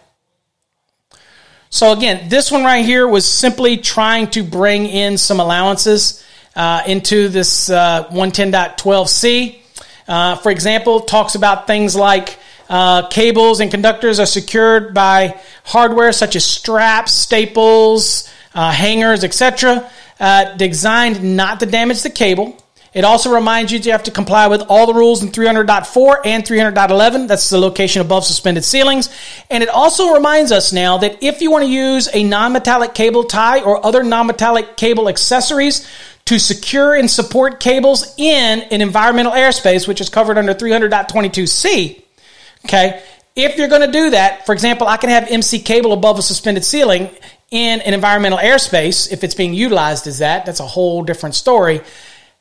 So again, this one right here was simply trying to bring in some allowances uh, into this uh, 110.12c. Uh, for example, talks about things like uh, cables and conductors are secured by hardware such as straps, staples, uh, hangers, etc., uh, designed not to damage the cable. It also reminds you that you have to comply with all the rules in 300.4 and 300.11. That's the location above suspended ceilings. And it also reminds us now that if you want to use a non-metallic cable tie or other non-metallic cable accessories to secure and support cables in an environmental airspace, which is covered under 300.22c, Okay. If you're going to do that, for example, I can have MC cable above a suspended ceiling in an environmental airspace if it's being utilized as that. That's a whole different story.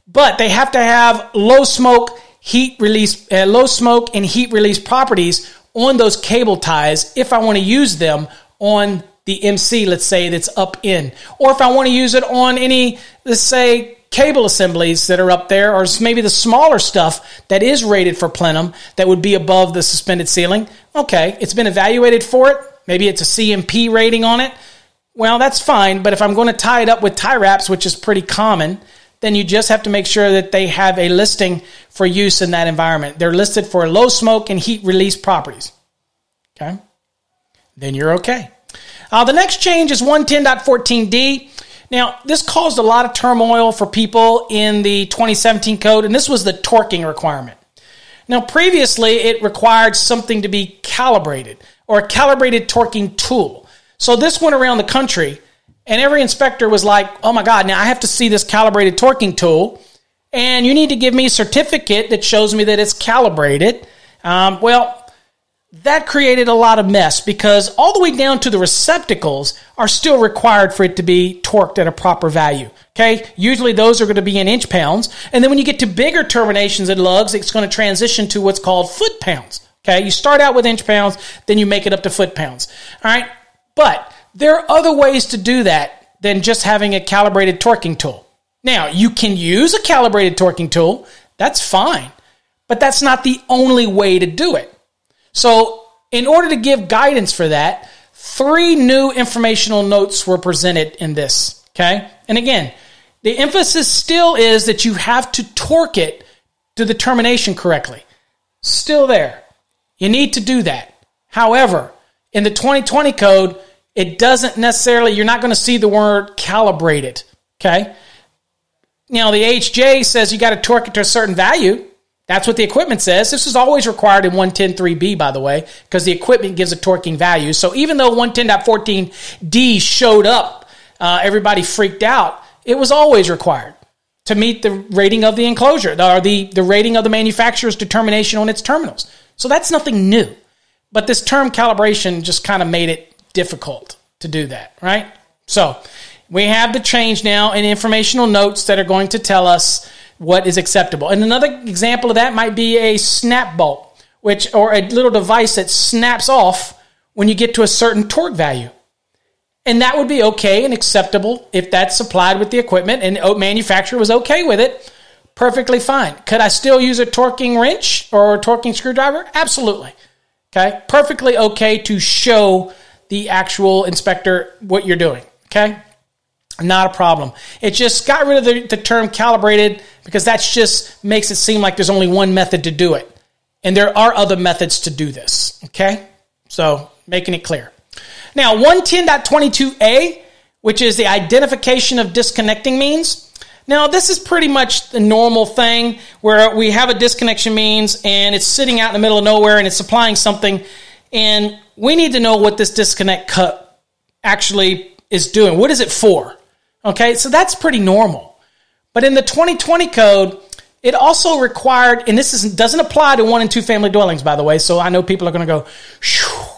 But they have to have low smoke, heat release, uh, low smoke and heat release properties on those cable ties if I want to use them on the MC, let's say that's up in, or if I want to use it on any, let's say, cable assemblies that are up there, or maybe the smaller stuff that is rated for plenum that would be above the suspended ceiling. Okay, it's been evaluated for it. Maybe it's a CMP rating on it. Well, that's fine, but if I'm going to tie it up with tie wraps, which is pretty common, then you just have to make sure that they have a listing for use in that environment. They're listed for low smoke and heat release properties. Okay? Then you're okay. Uh, the next change is 110.14d. Now, this caused a lot of turmoil for people in the 2017 code, and this was the torquing requirement. Now, previously, it required something to be calibrated or a calibrated torquing tool. So this went around the country, and every inspector was like, oh my God, now I have to see this calibrated torquing tool, and you need to give me a certificate that shows me that it's calibrated. Um, well, that created a lot of mess because all the way down to the receptacles are still required for it to be torqued at a proper value. Okay. Usually those are going to be in inch pounds. And then when you get to bigger terminations and lugs, it's going to transition to what's called foot pounds. Okay. You start out with inch pounds, then you make it up to foot pounds. All right. But there are other ways to do that than just having a calibrated torquing tool. Now, you can use a calibrated torquing tool. That's fine. But that's not the only way to do it. So, in order to give guidance for that, three new informational notes were presented in this. Okay. And again, the emphasis still is that you have to torque it to the termination correctly. Still there. You need to do that. However, in the 2020 code, it doesn't necessarily, you're not going to see the word calibrated. Okay. Now, the HJ says you got to torque it to a certain value. That's what the equipment says. This is always required in 110.3b, by the way, because the equipment gives a torquing value. So even though 110.14d showed up, uh, everybody freaked out. It was always required to meet the rating of the enclosure or the, the rating of the manufacturer's determination on its terminals. So that's nothing new. But this term calibration just kind of made it difficult to do that, right? So we have the change now in informational notes that are going to tell us what is acceptable. And another example of that might be a snap bolt, which or a little device that snaps off when you get to a certain torque value. And that would be okay and acceptable if that's supplied with the equipment and the manufacturer was okay with it. Perfectly fine. Could I still use a torquing wrench or a torquing screwdriver? Absolutely. Okay. Perfectly okay to show the actual inspector what you're doing. Okay. Not a problem. It just got rid of the, the term calibrated because that just makes it seem like there's only one method to do it. And there are other methods to do this. Okay. So making it clear. Now, 110.22a, which is the identification of disconnecting means. Now, this is pretty much the normal thing where we have a disconnection means and it's sitting out in the middle of nowhere and it's supplying something. And we need to know what this disconnect cut actually is doing. What is it for? Okay, so that's pretty normal. But in the 2020 code, it also required, and this is, doesn't apply to one and two family dwellings, by the way, so I know people are going to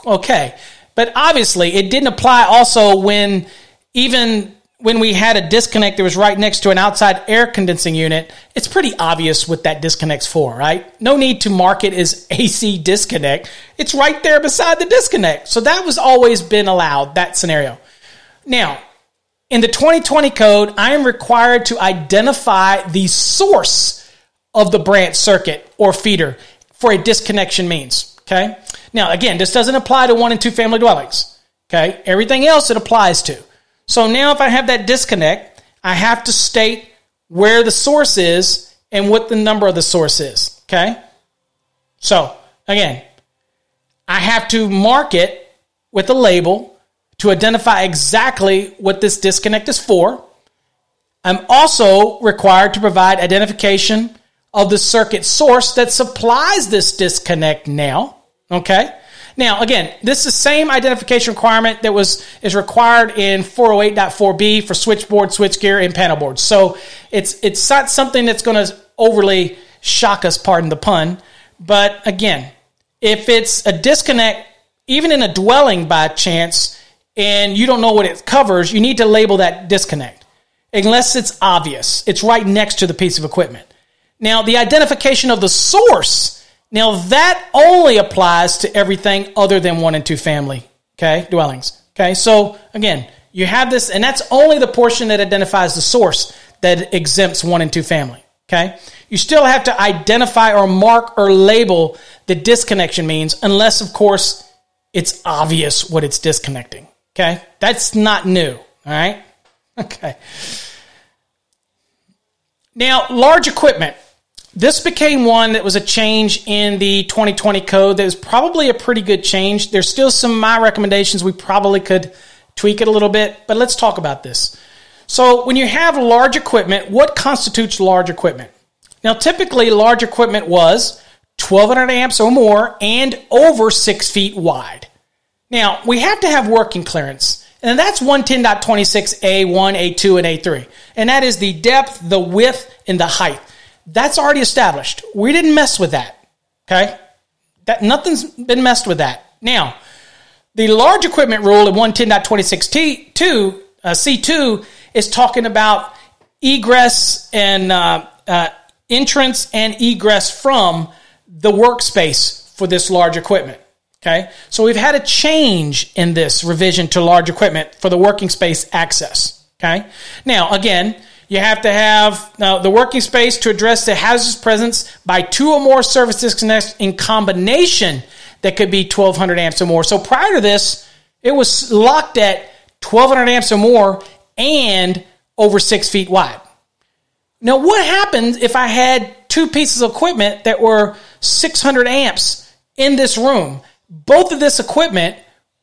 go, okay. But obviously, it didn't apply also when even when we had a disconnect that was right next to an outside air condensing unit, it's pretty obvious what that disconnect's for, right? No need to mark it as AC disconnect. It's right there beside the disconnect. So that was always been allowed, that scenario. Now, in the 2020 code, I am required to identify the source of the branch circuit or feeder for a disconnection means. Okay. Now, again, this doesn't apply to one and two family dwellings. Okay. Everything else it applies to. So now if I have that disconnect, I have to state where the source is and what the number of the source is. Okay? So again, I have to mark it with a label to identify exactly what this disconnect is for. I'm also required to provide identification of the circuit source that supplies this disconnect now. Okay? Now, again, this is the same identification requirement that was is required in 408.4b for switchboard, switchgear, and panel boards. So it's it's not something that's going to overly shock us, pardon the pun. But again, if it's a disconnect, even in a dwelling by chance, and you don't know what it covers, you need to label that disconnect. Unless it's obvious. It's right next to the piece of equipment. Now, the identification of the source now that only applies to everything other than one and two family, okay, dwellings. Okay, so again, you have this, and that's only the portion that identifies the source that exempts one and two family. Okay, you still have to identify or mark or label the disconnection means, unless, of course, it's obvious what it's disconnecting. Okay, that's not new. All right, okay. Now, large equipment. This became one that was a change in the 2020 code that was probably a pretty good change. There's still some my recommendations we probably could tweak it a little bit, but let's talk about this. So, when you have large equipment, what constitutes large equipment? Now, typically, large equipment was 1200 amps or more and over six feet wide. Now, we have to have working clearance, and that's 110.26A1, A2, and A3. And that is the depth, the width, and the height. That's already established. We didn't mess with that. Okay? That nothing's been messed with that. Now, the large equipment rule in 110.26T2, uh, C2 is talking about egress and uh, uh, entrance and egress from the workspace for this large equipment. Okay, so we've had a change in this revision to large equipment for the working space access. Okay, now again, you have to have the working space to address the hazardous presence by two or more service disconnects in combination that could be 1200 amps or more. So prior to this, it was locked at 1200 amps or more and over six feet wide. Now, what happens if I had two pieces of equipment that were 600 amps in this room? Both of this equipment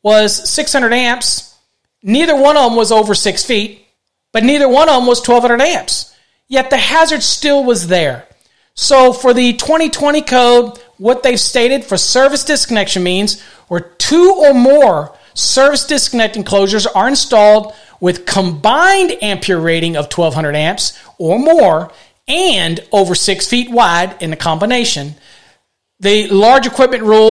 was 600 amps. Neither one of them was over six feet but neither one of them was 1200 amps. Yet the hazard still was there. So for the 2020 code, what they've stated for service disconnection means where two or more service disconnect enclosures are installed with combined ampere rating of 1200 amps or more and over six feet wide in the combination. The large equipment rule.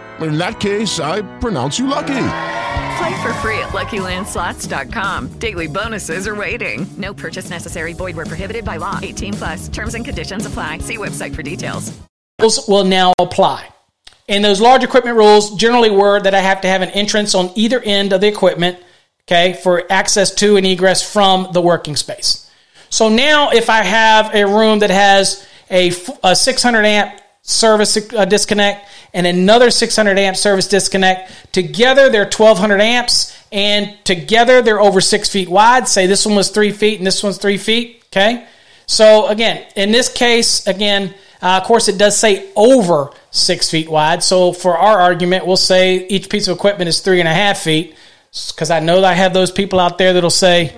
In that case, I pronounce you lucky. Play for free at LuckyLandSlots.com. Daily bonuses are waiting. No purchase necessary. Void where prohibited by law. 18 plus. Terms and conditions apply. See website for details. Rules will now apply. And those large equipment rules generally were that I have to have an entrance on either end of the equipment, okay, for access to and egress from the working space. So now, if I have a room that has a, a 600 amp service uh, disconnect and another 600 amp service disconnect. Together, they're 1200 amps, and together they're over six feet wide. Say this one was three feet and this one's three feet. Okay. So again, in this case, again, uh, of course, it does say over six feet wide. So for our argument, we'll say each piece of equipment is three and a half feet. Because I know that I have those people out there that'll say,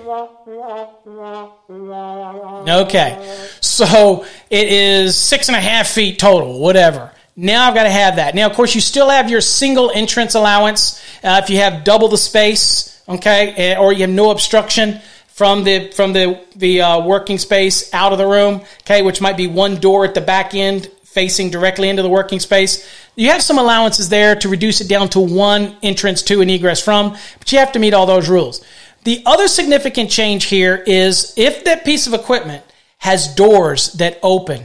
okay, so it is six and a half feet total, whatever. Now I've got to have that. Now, of course, you still have your single entrance allowance uh, if you have double the space, okay, eh, or you have no obstruction from the from the the uh, working space out of the room, okay, which might be one door at the back end facing directly into the working space. You have some allowances there to reduce it down to one entrance to and egress from, but you have to meet all those rules. The other significant change here is if that piece of equipment has doors that open,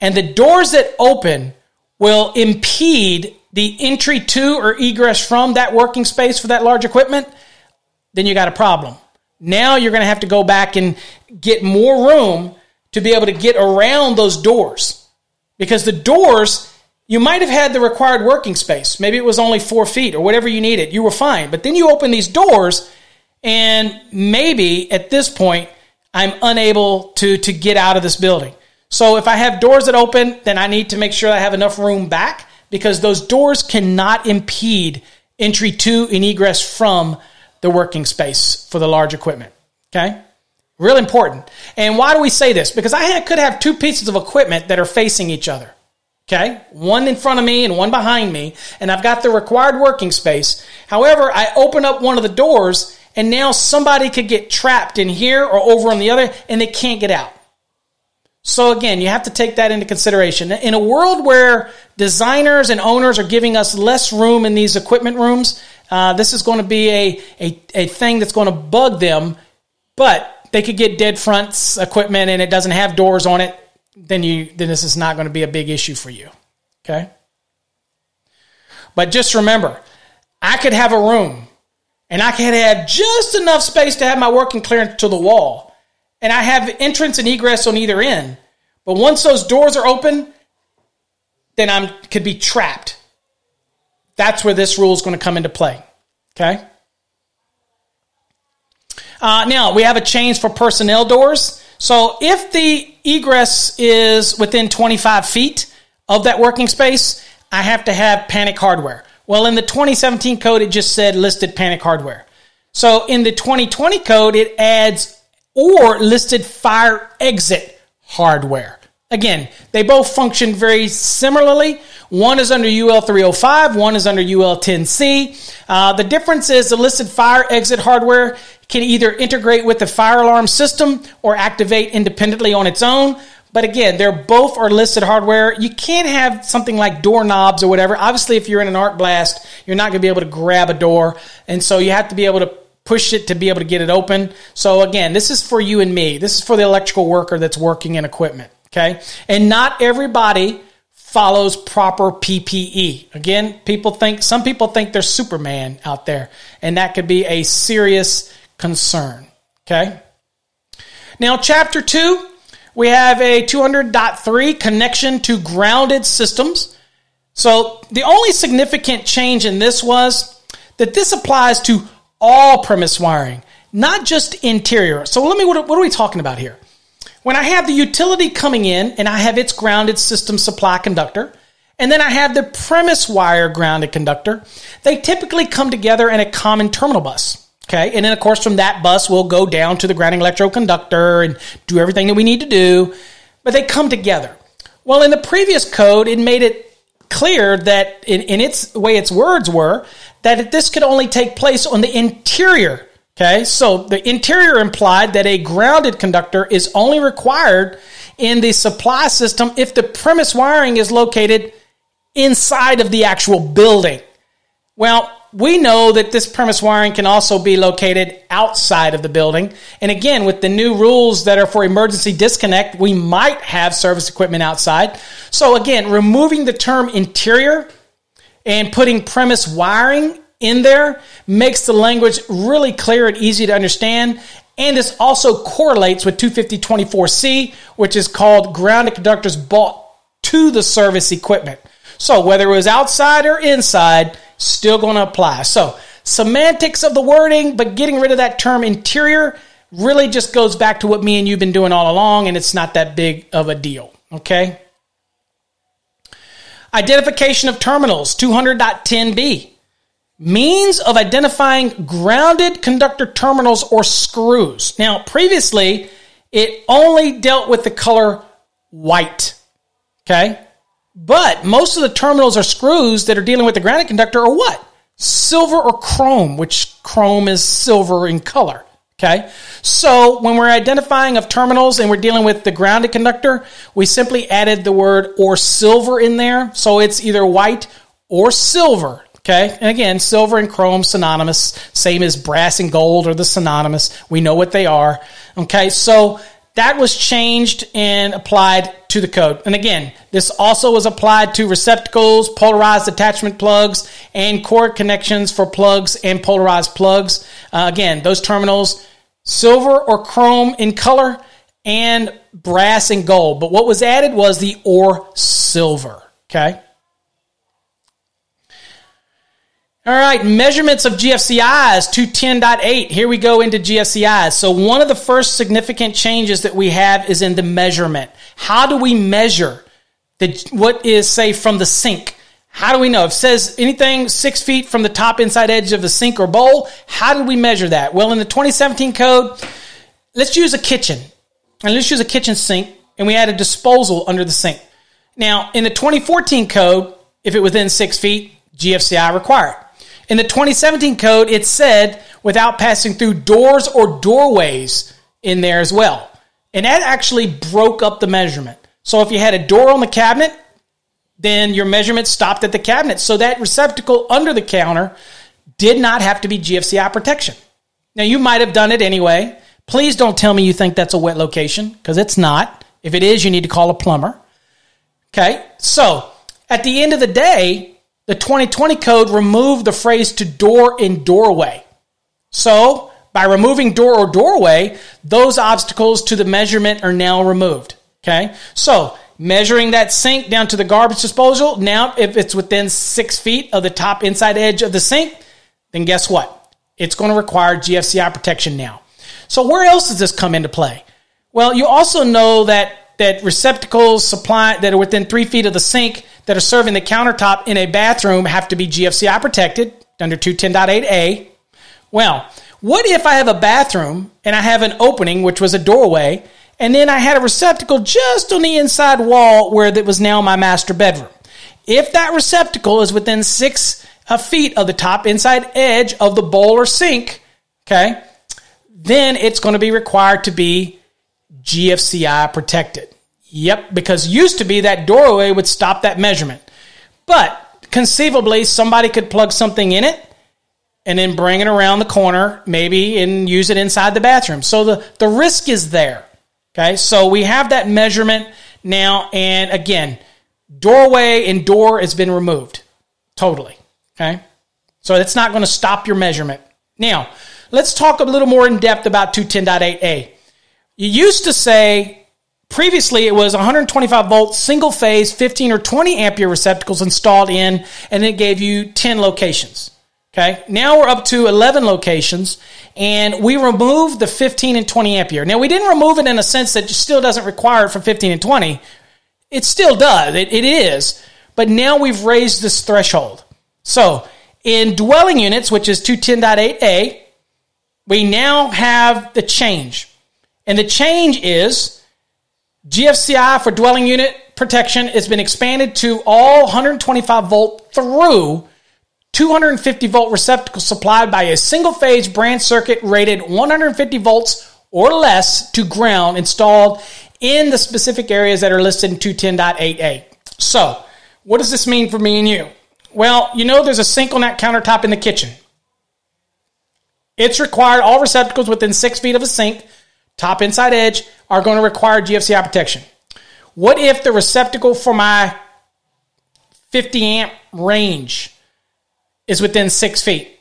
and the doors that open will impede the entry to or egress from that working space for that large equipment, then you got a problem. Now you're going to have to go back and get more room to be able to get around those doors. Because the doors, you might have had the required working space. Maybe it was only four feet or whatever you needed. You were fine. But then you open these doors, and maybe at this point, I'm unable to, to get out of this building. So if I have doors that open, then I need to make sure I have enough room back because those doors cannot impede entry to and egress from the working space for the large equipment. Okay? Real important. And why do we say this? Because I could have two pieces of equipment that are facing each other. Okay? One in front of me and one behind me, and I've got the required working space. However, I open up one of the doors and now somebody could get trapped in here or over on the other and they can't get out. So again, you have to take that into consideration. In a world where designers and owners are giving us less room in these equipment rooms, uh, this is going to be a, a, a thing that's going to bug them, but they could get dead fronts equipment and it doesn't have doors on it, then you then this is not going to be a big issue for you. Okay? But just remember, I could have a room and I could have just enough space to have my working clearance to the wall. And I have entrance and egress on either end. But once those doors are open, then I'm could be trapped. That's where this rule is going to come into play. Okay? Uh, now, we have a change for personnel doors. So if the egress is within 25 feet of that working space, I have to have panic hardware. Well, in the 2017 code, it just said listed panic hardware. So in the 2020 code, it adds or listed fire exit hardware. Again, they both function very similarly. One is under UL 305, one is under UL 10C. Uh, the difference is the listed fire exit hardware can either integrate with the fire alarm system or activate independently on its own. But again, they're both are listed hardware. You can't have something like doorknobs or whatever. Obviously, if you're in an arc blast, you're not going to be able to grab a door. And so you have to be able to push it to be able to get it open. So again, this is for you and me. This is for the electrical worker that's working in equipment. Okay. And not everybody follows proper PPE. Again, people think, some people think they're Superman out there, and that could be a serious concern. Okay. Now, chapter two, we have a 200.3 connection to grounded systems. So the only significant change in this was that this applies to all premise wiring, not just interior. So let me, what, what are we talking about here? When I have the utility coming in and I have its grounded system supply conductor, and then I have the premise wire grounded conductor, they typically come together in a common terminal bus. Okay. And then, of course, from that bus, we'll go down to the grounding electrode conductor and do everything that we need to do. But they come together. Well, in the previous code, it made it clear that in, in its way its words were that this could only take place on the interior. Okay. So the interior implied that a grounded conductor is only required in the supply system if the premise wiring is located inside of the actual building. Well, we know that this premise wiring can also be located outside of the building. And again, with the new rules that are for emergency disconnect, we might have service equipment outside. So again, removing the term interior and putting premise wiring in there makes the language really clear and easy to understand. And this also correlates with 25024C, which is called grounded conductors bought to the service equipment. So whether it was outside or inside, still going to apply. So, semantics of the wording, but getting rid of that term interior really just goes back to what me and you've been doing all along, and it's not that big of a deal. Okay? Identification of terminals 200.10b. Means of identifying grounded conductor terminals or screws. Now, previously, it only dealt with the color white. Okay? But most of the terminals or screws that are dealing with the grounded conductor are what? Silver or chrome, which chrome is silver in color. Okay. So when we're identifying of terminals and we're dealing with the grounded conductor, we simply added the word or silver in there. So it's either white or silver. Okay. And again, silver and chrome synonymous, same as brass and gold are the synonymous. We know what they are. Okay. So that was changed and applied to the code. And again, this also was applied to receptacles, polarized attachment plugs, and cord connections for plugs and polarized plugs. Uh, again, those terminals, silver or chrome in color, and brass and gold. But what was added was the or silver. Okay. All right, measurements of GFCIs 210.8. Here we go into GFCIs. So, one of the first significant changes that we have is in the measurement. How do we measure the, what is, say, from the sink? How do we know? If it says anything six feet from the top inside edge of the sink or bowl, how do we measure that? Well, in the 2017 code, let's use a kitchen. And let's use a kitchen sink, and we add a disposal under the sink. Now, in the 2014 code, if it within six feet, GFCI required. In the 2017 code, it said without passing through doors or doorways in there as well. And that actually broke up the measurement. So if you had a door on the cabinet, then your measurement stopped at the cabinet. So that receptacle under the counter did not have to be GFCI protection. Now, you might have done it anyway. Please don't tell me you think that's a wet location because it's not. If it is, you need to call a plumber. Okay, so at the end of the day, the 2020 code removed the phrase to door in doorway. So, by removing door or doorway, those obstacles to the measurement are now removed. Okay? So, measuring that sink down to the garbage disposal, now if it's within six feet of the top inside edge of the sink, then guess what? It's going to require GFCI protection now. So, where else does this come into play? Well, you also know that that receptacles supply that are within three feet of the sink that are serving the countertop in a bathroom have to be GFCI protected under 210.8a. Well, what if I have a bathroom and I have an opening, which was a doorway, and then I had a receptacle just on the inside wall where that was now my master bedroom? If that receptacle is within six uh, feet of the top inside edge of the bowl or sink, okay, then it's going to be required to be GFCI protected. Yep, because used to be that doorway would stop that measurement. But conceivably, somebody could plug something in it and then bring it around the corner, maybe, and use it inside the bathroom. So the, the risk is there. Okay, so we have that measurement now, and again, doorway and door has been removed totally. Okay, so it's not going to stop your measurement. Now, let's talk a little more in depth about 210.8a. You used to say previously it was 125 volt single phase 15 or 20 ampere receptacles installed in and it gave you 10 locations. Okay? Now we're up to 11 locations and we removed the 15 and 20 ampere. Now we didn't remove it in a sense that still doesn't require it for 15 and 20 it still does. It, it is. But now we've raised this threshold. So in dwelling units which is 210.8a we now have the change and the change is GFCI for dwelling unit protection has been expanded to all 125 volt through 250 volt receptacle supplied by a single phase branch circuit rated 150 volts or less to ground installed in the specific areas that are listed in 210.8a. So, what does this mean for me and you? Well, you know there's a sink on that countertop in the kitchen. It's required all receptacles within six feet of a sink top inside edge, are going to require GFCI protection. What if the receptacle for my 50 amp range is within six feet?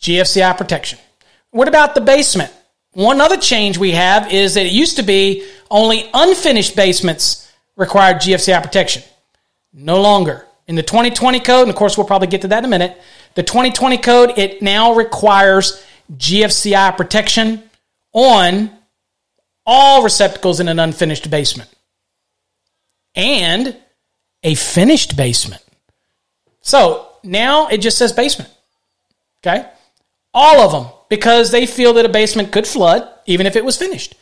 GFCI protection. What about the basement? One other change we have is that it used to be only unfinished basements required GFCI protection. No longer. In the 2020 code, and of course we'll probably get to that in a minute, the 2020 code, it now requires GFCI protection on all receptacles in an unfinished basement and a finished basement. So now it just says basement. Okay? All of them because they feel that a basement could flood even if it was finished.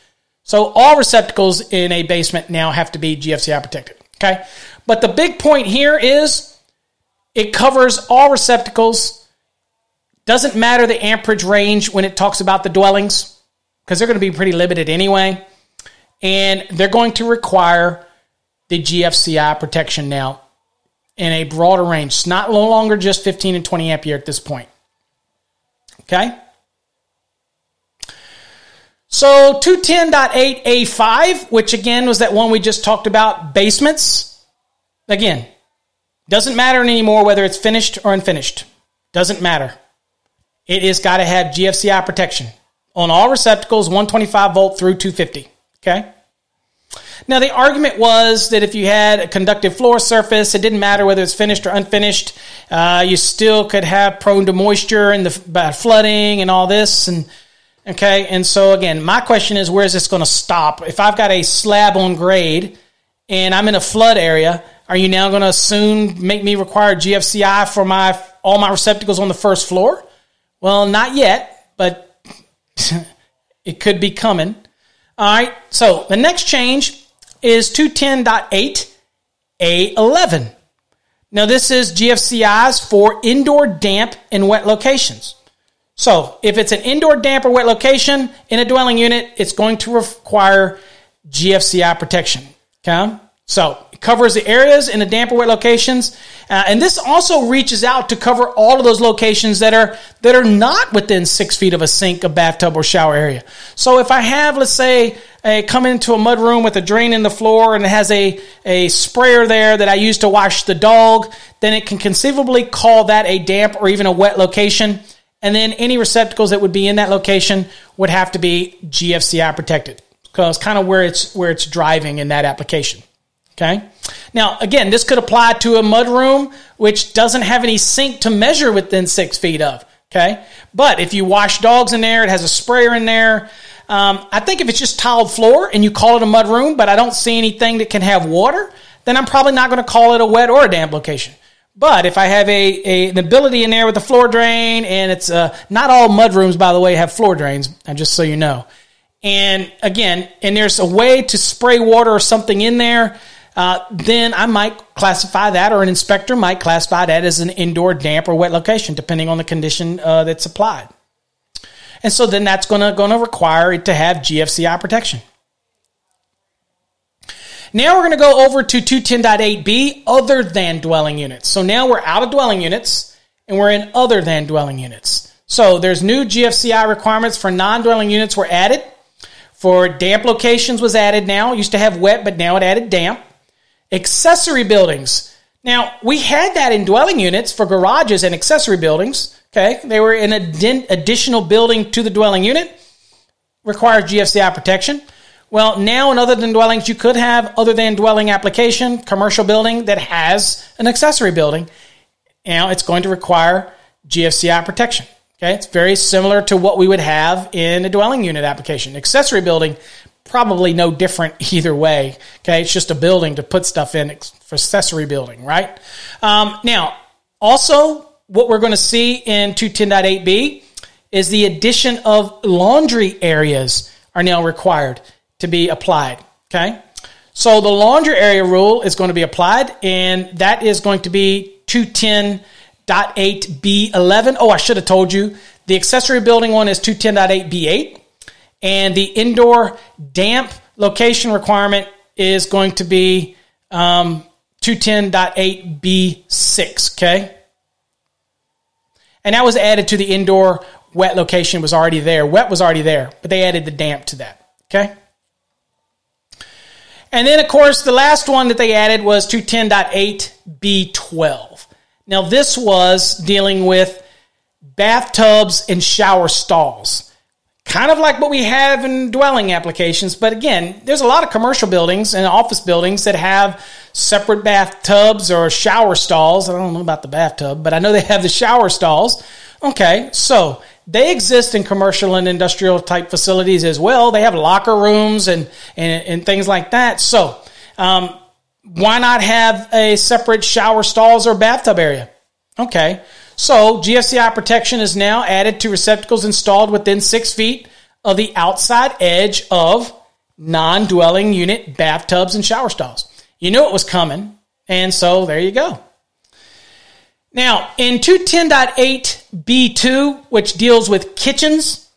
So all receptacles in a basement now have to be GFCI protected. Okay? But the big point here is it covers all receptacles. Doesn't matter the amperage range when it talks about the dwellings because they're going to be pretty limited anyway. And they're going to require the GFCI protection now in a broader range. It's not no longer just 15 and 20 ampere at this point. Okay? So 210.8A5, which again was that one we just talked about, basements. Again, doesn't matter anymore whether it's finished or unfinished. Doesn't matter. It has got to have GFCI protection on all receptacles, 125 volt through 250. Okay? Now, the argument was that if you had a conductive floor surface, it didn't matter whether it's finished or unfinished. Uh, you still could have prone to moisture and the bad flooding and all this. And okay, and so again, my question is, where is this going to stop? If I've got a slab on grade and I'm in a flood area, are you now going to soon make me require GFCI for my all my receptacles on the first floor? Well, not yet, but it could be coming. All right, so the next change is 210.8 A11. Now, this is GFCIs for indoor damp and wet locations. So, if it's an indoor damp or wet location in a dwelling unit, it's going to require GFCI protection. Okay? So, covers the areas in the damp or wet locations uh, and this also reaches out to cover all of those locations that are that are not within six feet of a sink, a bathtub, or shower area. So if I have, let's say, a, come into a mud room with a drain in the floor and it has a, a sprayer there that I use to wash the dog, then it can conceivably call that a damp or even a wet location. And then any receptacles that would be in that location would have to be GFCI protected because kind of where it's where it's driving in that application. Okay. Now, again, this could apply to a mudroom which doesn't have any sink to measure within six feet of. Okay. But if you wash dogs in there, it has a sprayer in there. Um, I think if it's just tiled floor and you call it a mudroom, but I don't see anything that can have water, then I'm probably not going to call it a wet or a damp location. But if I have a, a, an ability in there with a floor drain, and it's uh, not all mudrooms, by the way, have floor drains, just so you know. And again, and there's a way to spray water or something in there uh, then I might classify that, or an inspector might classify that as an indoor damp or wet location, depending on the condition uh, that's applied. And so then that's going to require it to have GFCI protection. Now we're going to go over to 210.8b, other than dwelling units. So now we're out of dwelling units and we're in other than dwelling units. So there's new GFCI requirements for non-dwelling units were added. For damp locations was added now. It used to have wet, but now it added damp. Accessory buildings. Now, we had that in dwelling units for garages and accessory buildings. Okay. They were an additional building to the dwelling unit, requires GFCI protection. Well, now in other than dwellings, you could have other than dwelling application, commercial building that has an accessory building. Now it's going to require GFCI protection. Okay, it's very similar to what we would have in a dwelling unit application. Accessory building, probably no different either way. Okay, it's just a building to put stuff in for accessory building, right? Um, now, also, what we're going to see in 210.8b is the addition of laundry areas are now required to be applied. Okay. So the laundry area rule is going to be applied, and that is going to be 210.8B11. Oh, I should have told you. The accessory building one is 210.8B8, and the indoor damp location requirement is going to be um, 210.8B6. Okay. And that was added to the indoor wet location was already there. Wet was already there, but they added the damp to that. Okay. And then, of course, the last one that they added was 210.8B12. Now, this was dealing with bathtubs and shower stalls. Kind of like what we have in dwelling applications, but again, there's a lot of commercial buildings and office buildings that have separate bathtubs or shower stalls. I don't know about the bathtub, but I know they have the shower stalls. Okay, so they exist in commercial and industrial type facilities as well. They have locker rooms and, and, and things like that. So, um, why not have a separate shower stalls or bathtub area? Okay. So, GFCI protection is now added to receptacles installed within six feet of the outside edge of non dwelling unit bathtubs and shower stalls. You knew it was coming. And so there you go. Now, in 210.8b2, which deals with kitchens,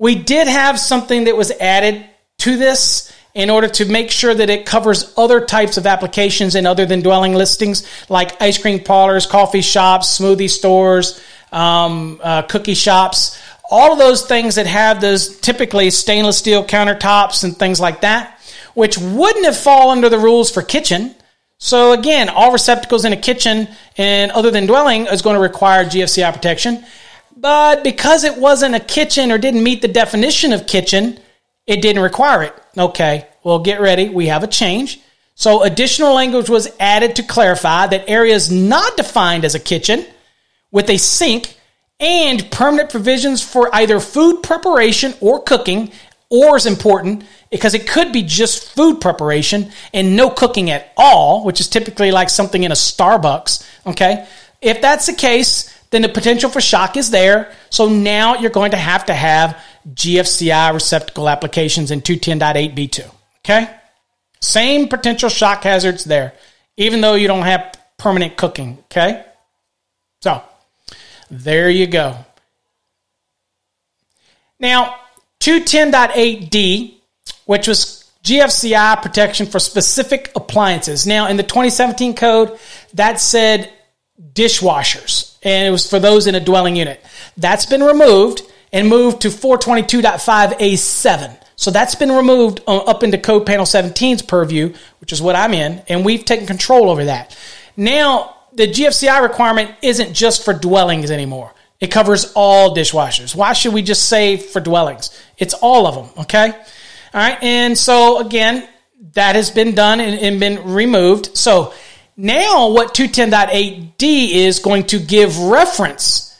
we did have something that was added to this in order to make sure that it covers other types of applications and other than dwelling listings like ice cream parlors, coffee shops, smoothie stores, um, uh, cookie shops, all of those things that have those typically stainless steel countertops and things like that, which wouldn't have fallen under the rules for kitchen so again, all receptacles in a kitchen and other than dwelling is going to require GFCI protection. But because it wasn't a kitchen or didn't meet the definition of kitchen, it didn't require it. Okay, well, get ready. We have a change. So additional language was added to clarify that areas not defined as a kitchen with a sink and permanent provisions for either food preparation or cooking or is important because it could be just food preparation and no cooking at all, which is typically like something in a Starbucks. Okay. If that's the case, then the potential for shock is there. So now you're going to have to have GFCI receptacle applications in 210.8b2. Okay. Same potential shock hazards there, even though you don't have permanent cooking. Okay. So there you go. Now, 210.8d, which was GFCI protection for specific appliances. Now, in the 2017 code, that said dishwashers, and it was for those in a dwelling unit. That's been removed and moved to 422.5A7. So that's been removed uh, up into Code Panel 17's purview, which is what I'm in, and we've taken control over that. Now, the GFCI requirement isn't just for dwellings anymore. It covers all dishwashers. Why should we just say for dwellings? It's all of them, okay? All right, and so again, that has been done and, and been removed. So now what 210.8d is going to give reference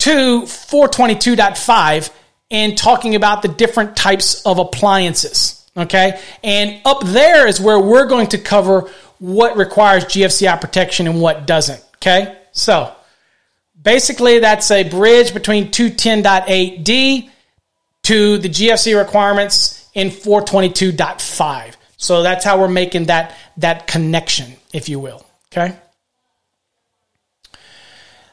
to 422.5 and talking about the different types of appliances, okay? And up there is where we're going to cover what requires GFCI protection and what doesn't, okay? So, Basically, that's a bridge between 210.8d to the GFC requirements in 422.5. So that's how we're making that, that connection, if you will. Okay.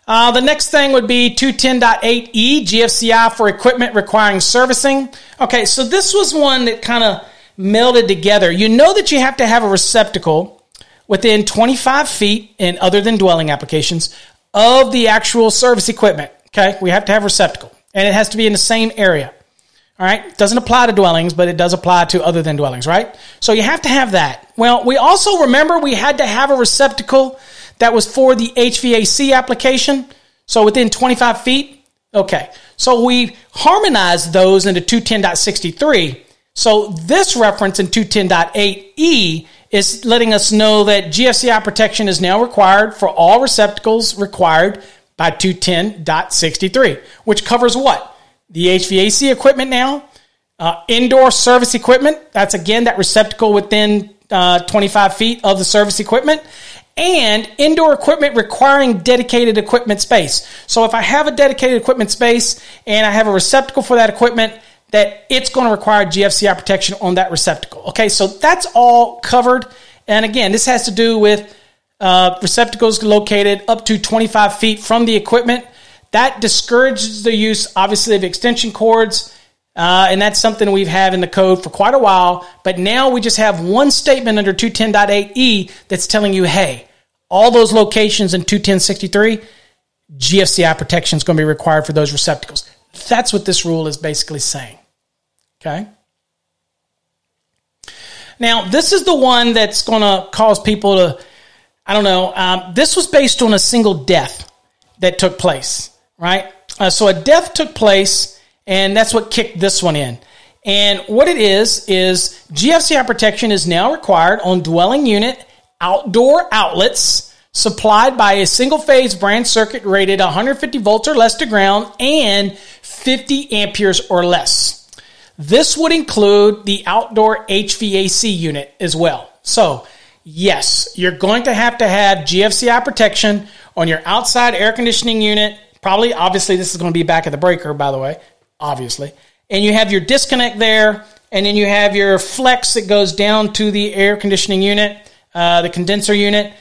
Uh, the next thing would be 210.8e, GFCI for equipment requiring servicing. Okay, so this was one that kind of melded together. You know that you have to have a receptacle within 25 feet in other than dwelling applications of the actual service equipment. Okay, we have to have receptacle, and it has to be in the same area. All right, doesn't apply to dwellings, but it does apply to other than dwellings, right? So you have to have that. Well, we also remember we had to have a receptacle that was for the HVAC application. So within 25 feet. Okay, so we harmonized those into 210.63 So this reference in 210.8e is letting us know that GFCI protection is now required for all receptacles required by 210.63, which covers what? The HVAC equipment now, uh, indoor service equipment. That's again that receptacle within uh, 25 feet of the service equipment. And indoor equipment requiring dedicated equipment space. So if I have a dedicated equipment space and I have a receptacle for that equipment, that it's going to require GFCI protection on that receptacle. Okay, so that's all covered. And again, this has to do with uh, receptacles located up to 25 feet from the equipment. That discourages the use, obviously, of extension cords. Uh, and that's something we've had in the code for quite a while. But now we just have one statement under 210.8e that's telling you, hey, all those locations in 210.63, GFCI protection is going to be required for those receptacles. That's what this rule is basically saying. Okay? Now, this is the one that's going to cause people to, I don't know, um, this was based on a single death that took place, right? Uh, so a death took place, and that's what kicked this one in. And what it is, is GFCI protection is now required on dwelling unit outdoor outlets supplied by a single phase branch circuit rated 150 volts or less to ground and 50 amperes or less. This would include the outdoor HVAC unit as well. So, yes, you're going to have to have GFCI protection on your outside air conditioning unit. Probably, obviously, this is going to be back at the breaker, by the way, obviously. And you have your disconnect there, and then you have your flex that goes down to the air conditioning unit, uh, the condenser unit.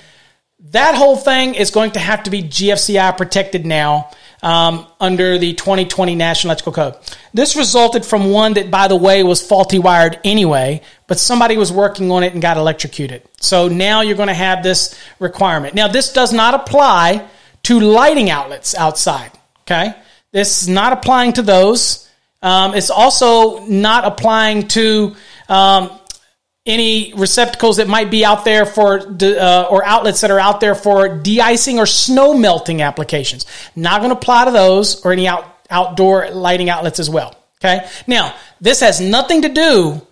That whole thing is going to have to be GFCI protected now um, under the 2020 National Electrical Code. This resulted from one that, by the way, was faulty wired anyway, but somebody was working on it and got electrocuted. So now you're going to have this requirement. Now, this does not apply to lighting outlets outside. Okay, this is not applying to those. Um, it's also not applying to um, any receptacles that might be out there for uh, or outlets that are out there for de-icing or snow melting applications. Not going to apply to those or any out, outdoor lighting outlets as well. Okay. Now, this has nothing to do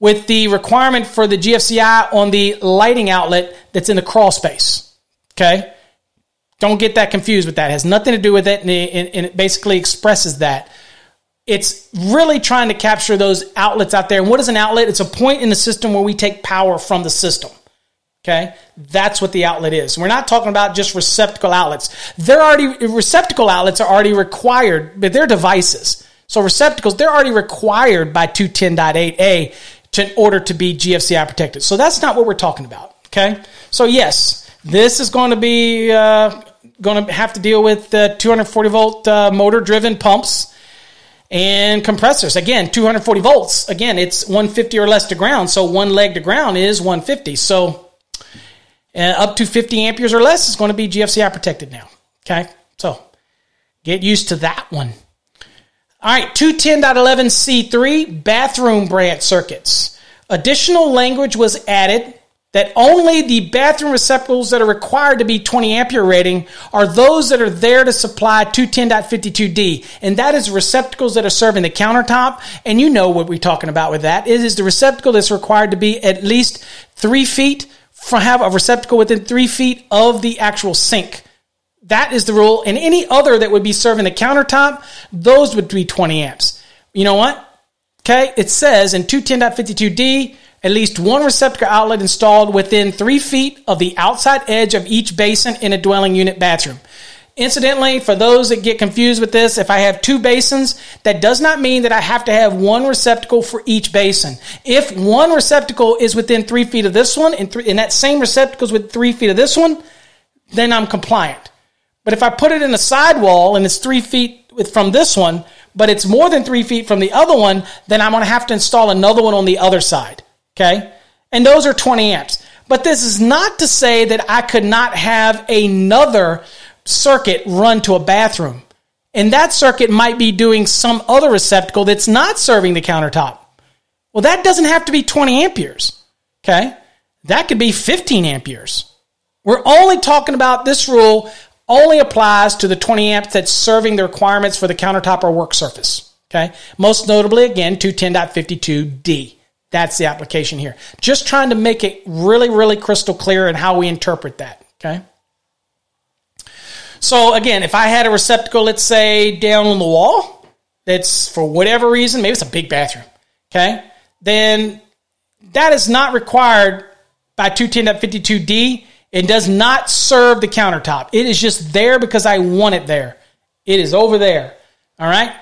with the requirement for the GFCI on the lighting outlet that's in the crawl space. Okay. Don't get that confused with that. It has nothing to do with it, and it, and it basically expresses that it's really trying to capture those outlets out there. And what is an outlet? It's a point in the system where we take power from the system. Okay, that's what the outlet is. We're not talking about just receptacle outlets. They're already receptacle outlets are already required, but they're devices. So receptacles they're already required by 210.8a to, in order to be GFCI protected. So that's not what we're talking about. Okay, so yes, this is going to be uh, going to have to deal with uh, 240 volt uh, motor driven pumps and compressors. Again, 240 volts. Again, it's 150 or less to ground. So one leg to ground is 150. So uh, up to 50 amperes or less is going to be GFCI protected now. Okay. So get used to that one. All right. 210.11c3 bathroom branch circuits. Additional language was added that only the bathroom receptacles that are required to be 20 ampere rating are those that are there to supply 210.52d. And that is receptacles that are serving the countertop. And you know what we're talking about with that. It is the receptacle that's required to be at least three feet from have a receptacle within three feet of the actual sink. That is the rule. And any other that would be serving the countertop, those would be 20 amps. You know what? Okay. It says in 210.52d, at least one receptacle outlet installed within three feet of the outside edge of each basin in a dwelling unit bathroom. Incidentally, for those that get confused with this, if I have two basins, that does not mean that I have to have one receptacle for each basin. If one receptacle is within three feet of this one, and, and that same receptacle is within three feet of this one, then I'm compliant. But if I put it in a sidewall and it's three feet from this one, but it's more than three feet from the other one, then I'm going to have to install another one on the other side. Okay? And those are 20 amps. But this is not to say that I could not have another circuit run to a bathroom. And that circuit might be doing some other receptacle that's not serving the countertop. Well, that doesn't have to be 20 amperes. Okay? That could be 15 amperes. We're only talking about this rule only applies to the 20 amps that's serving the requirements for the countertop or work surface. Okay. Most notably, again, 210.52D. That's the application here. Just trying to make it really, really crystal clear in how we interpret that. Okay. So again, if I had a receptacle, let's say down on the wall, that's for whatever reason, maybe it's a big bathroom. Okay. Then that is not required by 210.52D. It does not serve the countertop. It is just there because I want it there. It is over there. All right.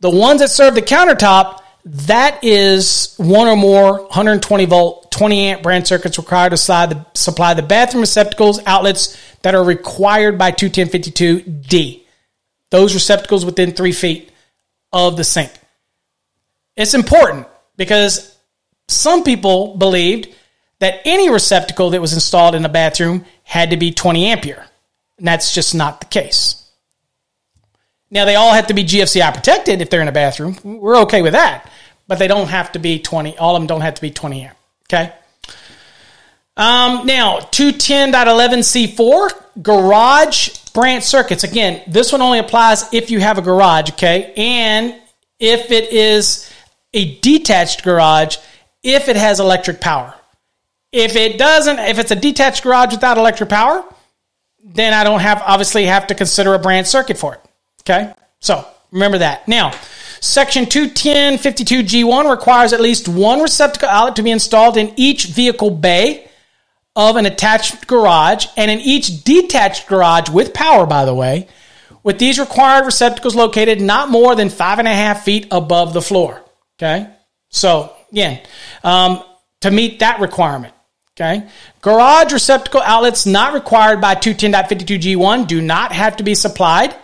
The ones that serve the countertop, that is one or more 120 volt, 20 amp branch circuits required to supply the, supply the bathroom receptacles outlets that are required by 21052D. Those receptacles within three feet of the sink. It's important because some people believed that any receptacle that was installed in a bathroom had to be 20 ampere. And that's just not the case. Now, they all have to be GFCI protected if they're in a bathroom. We're okay with that. But they don't have to be 20, all of them don't have to be 20 amp. Okay? Um, now, 210.11c4, garage branch circuits. Again, this one only applies if you have a garage, okay? And if it is a detached garage, if it has electric power. If it doesn't, if it's a detached garage without electric power, then I don't have obviously have to consider a branch circuit for it. Okay? So remember that. Now, Section 21052G1 requires at least one receptacle outlet to be installed in each vehicle bay of an attached garage and in each detached garage with power, by the way, with these required receptacles located not more than five and a half feet above the floor. Okay? So, again, um, to meet that requirement. Okay. Garage receptacle outlets not required by 210.52G1 do not have to be supplied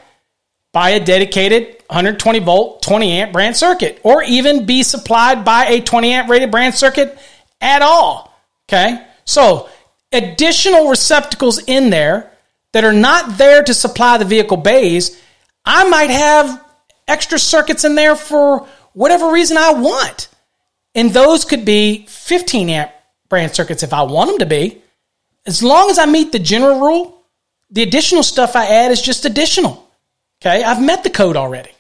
by a dedicated 120 volt 20 amp branch circuit or even be supplied by a 20 amp rated branch circuit at all. Okay. So additional receptacles in there that are not there to supply the vehicle bays, I might have extra circuits in there for whatever reason I want. And those could be 15 amp branch circuits if I want them to be. As long as I meet the general rule, the additional stuff I add is just additional. Okay, I've met the code already.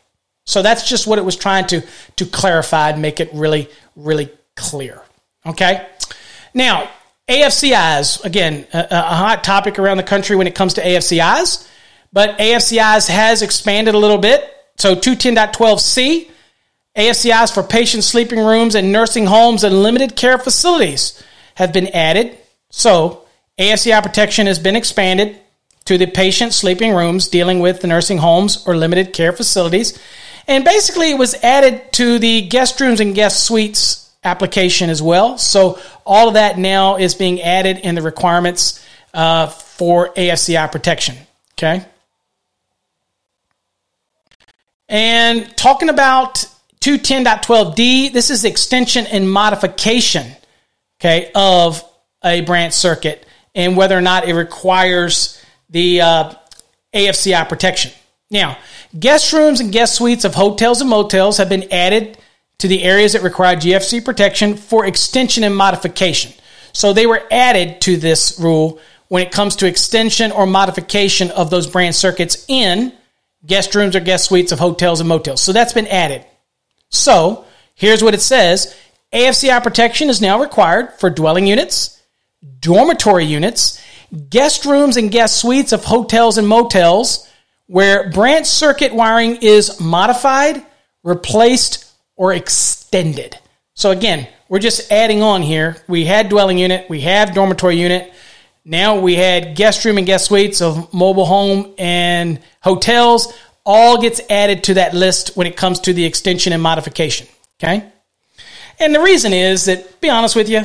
So that's just what it was trying to, to clarify and make it really, really clear. Okay, now AFCIs, again, a, a hot topic around the country when it comes to AFCIs, but AFCIs has expanded a little bit. So 210.12c, AFCIs for patient sleeping rooms and nursing homes and limited care facilities have been added. So AFCI protection has been expanded to the patient sleeping rooms dealing with the nursing homes or limited care facilities. And basically, it was added to the guest rooms and guest suites application as well. So all of that now is being added in the requirements uh, for AFCI protection. Okay. And talking about 210.12d, this is extension and modification okay, of a branch circuit and whether or not it requires the uh, AFCI protection. Now, guest rooms and guest suites of hotels and motels have been added to the areas that require GFC protection for extension and modification. So they were added to this rule when it comes to extension or modification of those branch circuits in guest rooms or guest suites of hotels and motels. So that's been added. So here's what it says AFCI protection is now required for dwelling units, dormitory units, guest rooms and guest suites of hotels and motels where branch circuit wiring is modified, replaced, or extended. So again, we're just adding on here. We had dwelling unit, we have dormitory unit. Now we had guest room and guest suites of mobile home and hotels. All gets added to that list when it comes to the extension and modification. Okay? And the reason is that, be honest with you,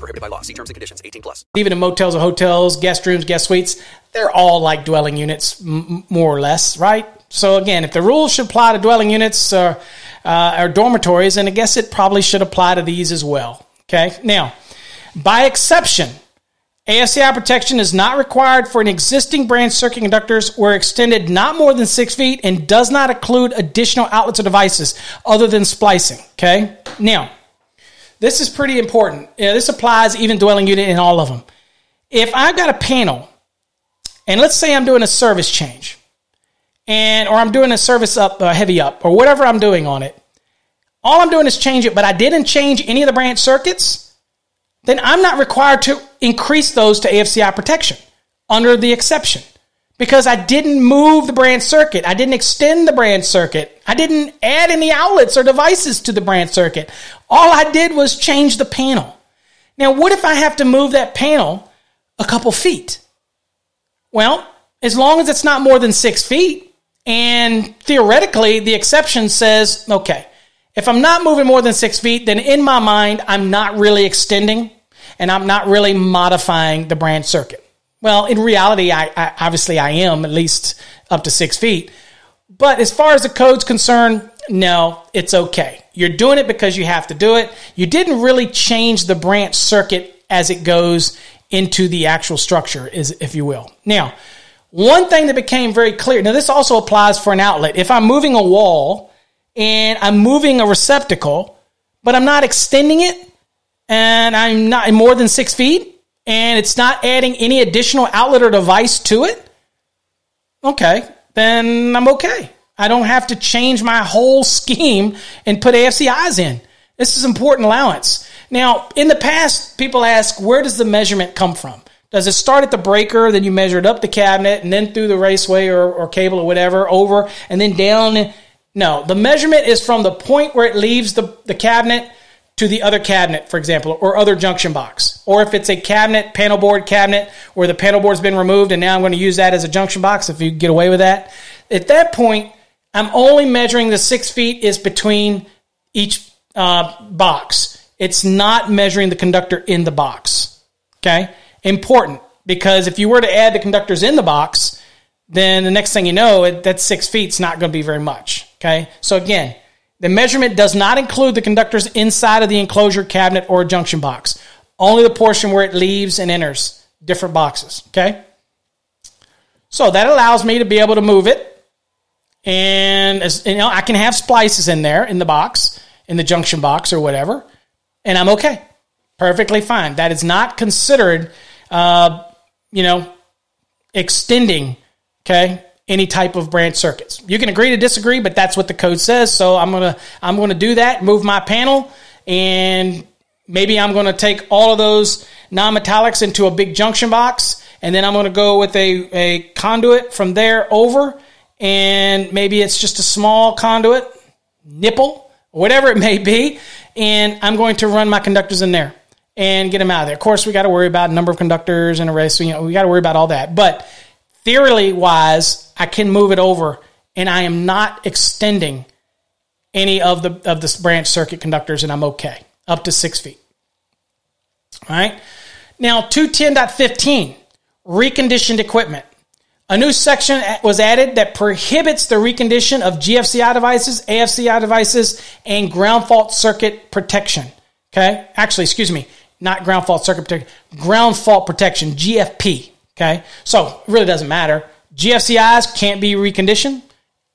prohibited by law. See terms and conditions. 18 plus. Even in motels or hotels, guest rooms, guest suites, they're all like dwelling units, m- more or less, right? So again, if the rules should apply to dwelling units or, uh, or dormitories, then I guess it probably should apply to these as well. Okay. Now, by exception, AFCI protection is not required for an existing branch circuit conductors where extended not more than six feet and does not include additional outlets or devices other than splicing. Okay. Now, this is pretty important. Yeah, this applies even dwelling unit in all of them. If I've got a panel, and let's say I'm doing a service change, and or I'm doing a service up, uh, heavy up, or whatever I'm doing on it, all I'm doing is change it, but I didn't change any of the branch circuits, then I'm not required to increase those to AFCI protection under the exception because I didn't move the branch circuit. I didn't extend the branch circuit. I didn't add any outlets or devices to the branch circuit. All I did was change the panel. Now, what if I have to move that panel a couple feet? Well, as long as it's not more than six feet, and theoretically, the exception says, okay, if I'm not moving more than six feet, then in my mind, I'm not really extending and I'm not really modifying the branch circuit. Well, in reality, I, I, obviously I am at least up to six feet. But as far as the code's concerned, no, it's okay. You're doing it because you have to do it. You didn't really change the branch circuit as it goes into the actual structure, is if you will. Now, one thing that became very clear. Now, this also applies for an outlet. If I'm moving a wall and I'm moving a receptacle, but I'm not extending it, and I'm not more than six feet, and it's not adding any additional outlet or device to it, okay, then I'm okay. I don't have to change my whole scheme and put AFCIs in. This is important allowance. Now, in the past, people ask, where does the measurement come from? Does it start at the breaker, then you measure it up the cabinet, and then through the raceway or, or cable or whatever, over, and then down? No, the measurement is from the point where it leaves the, the cabinet to the other cabinet, for example, or other junction box. Or if it's a cabinet, panel board cabinet, where the panel board's been removed and now I'm going to use that as a junction box if you get away with that. At that point, I'm only measuring the six feet is between each uh, box. It's not measuring the conductor in the box. Okay? Important because if you were to add the conductors in the box, then the next thing you know, it, that six feet's not going to be very much. Okay? So again, the measurement does not include the conductors inside of the enclosure cabinet or junction box, only the portion where it leaves and enters different boxes. Okay? So that allows me to be able to move it. And as, you know, I can have splices in there in the box, in the junction box or whatever, and I'm okay. Perfectly fine. That is not considered, uh, you know, extending, okay, any type of branch circuits. You can agree to disagree, but that's what the code says. So I'm gonna I'm gonna do that. Move my panel, and maybe I'm gonna take all of those non-metallics into a big junction box, and then I'm gonna go with a a conduit from there over, and maybe it's just a small conduit, nipple, whatever it may be, and I'm going to run my conductors in there and get them out of there. Of course, we got to worry about number of conductors and arrays. So, you know, we got to worry about all that, but theory wise, I can move it over and I am not extending any of the of the branch circuit conductors and I'm okay up to six feet. All right. Now 210.15 reconditioned equipment. A new section was added that prohibits the recondition of GFCI devices, AFCI devices, and ground fault circuit protection. Okay. Actually, excuse me, not ground fault circuit protection, ground fault protection, GFP. Okay. So it really doesn't matter. GFCIs can't be reconditioned.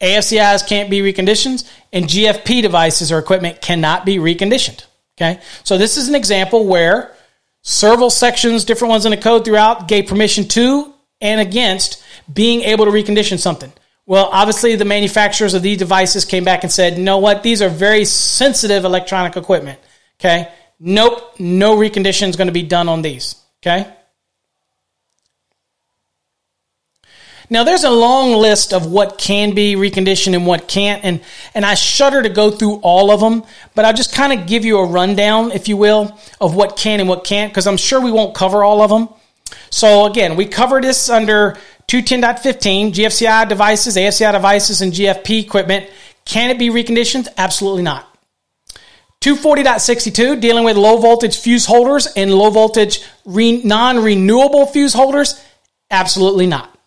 AFCIs can't be reconditioned. And GFP devices or equipment cannot be reconditioned. Okay. So this is an example where several sections, different ones in the code throughout, gave permission to and against being able to recondition something. Well, obviously, the manufacturers of these devices came back and said, you know what? These are very sensitive electronic equipment. Okay. Nope. No recondition is going to be done on these. Okay. Now, there's a long list of what can be reconditioned and what can't, and, and I shudder to go through all of them, but I'll just kind of give you a rundown, if you will, of what can and what can't, because I'm sure we won't cover all of them. So, again, we cover this under 210.15 GFCI devices, AFCI devices, and GFP equipment. Can it be reconditioned? Absolutely not. 240.62 dealing with low voltage fuse holders and low voltage re- non renewable fuse holders? Absolutely not.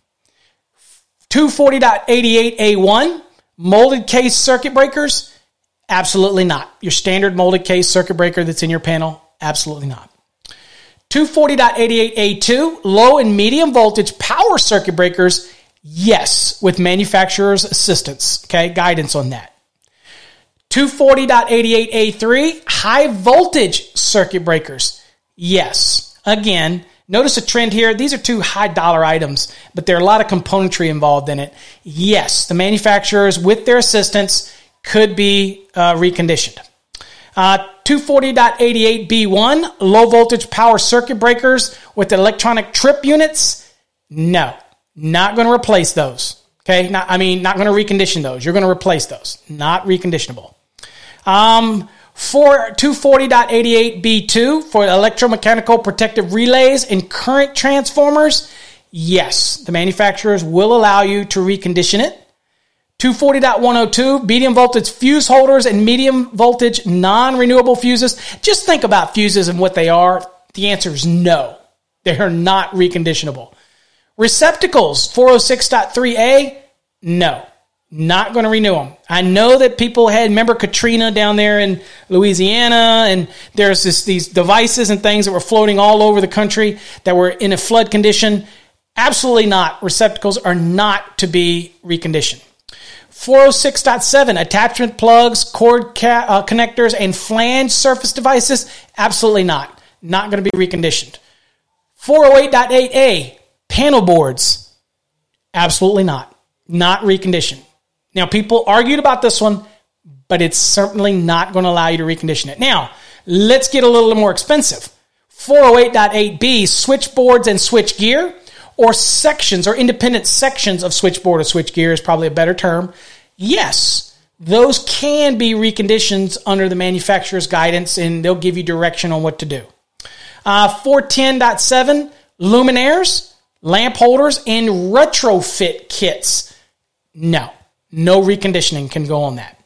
240.88A1, molded case circuit breakers, absolutely not. Your standard molded case circuit breaker that's in your panel, absolutely not. 240.88A2, low and medium voltage power circuit breakers, yes, with manufacturer's assistance, okay, guidance on that. 240.88A3, high voltage circuit breakers, yes. Again, notice a trend here. These are two high dollar items, but there are a lot of componentry involved in it. Yes, the manufacturers, with their assistance, could be uh, reconditioned. Uh, 240.88B1, low voltage power circuit breakers with electronic trip units. No, not going to replace those. Okay, not, I mean, not going to recondition those. You're going to replace those. Not reconditionable. Um, 240.88B2 for electromechanical protective relays and current transformers, yes, the manufacturers will allow you to recondition it. 240.102, medium voltage fuse holders and medium voltage non renewable fuses. Just think about fuses and what they are. The answer is no. They are not reconditionable. Receptacles, 406.3A, no. Not going to renew them. I know that people had, remember Katrina down there in Louisiana, and there's this, these devices and things that were floating all over the country that were in a flood condition. Absolutely not. Receptacles are not to be reconditioned. 406.7 attachment plugs, cord ca- uh, connectors, and flange surface devices? Absolutely not. Not going to be reconditioned. 408.8a panel boards? Absolutely not. Not reconditioned. Now, people argued about this one, but it's certainly not going to allow you to recondition it. Now, let's get a little more expensive. 408.8b switchboards and switch gear or sections or independent sections of switchboard or switch gear is probably a better term. Yes, those can be reconditioned under the manufacturer's guidance and they'll give you direction on what to do. Uh, 410.7 luminaires, lamp holders, and retrofit kits. No, no reconditioning can go on that.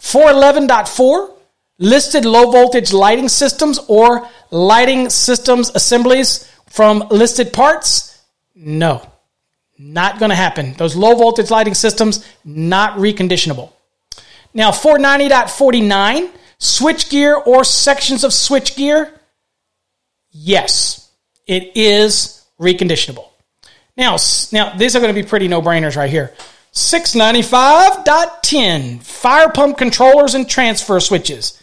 411.4 listed low voltage lighting systems or lighting systems assemblies from listed parts no, not going to happen. Those low voltage lighting systems, not reconditionable. Now, 490.49, switchgear or sections of switchgear, yes, it is reconditionable. Now, now these are going to be pretty no brainers right here. 695.10, fire pump controllers and transfer switches.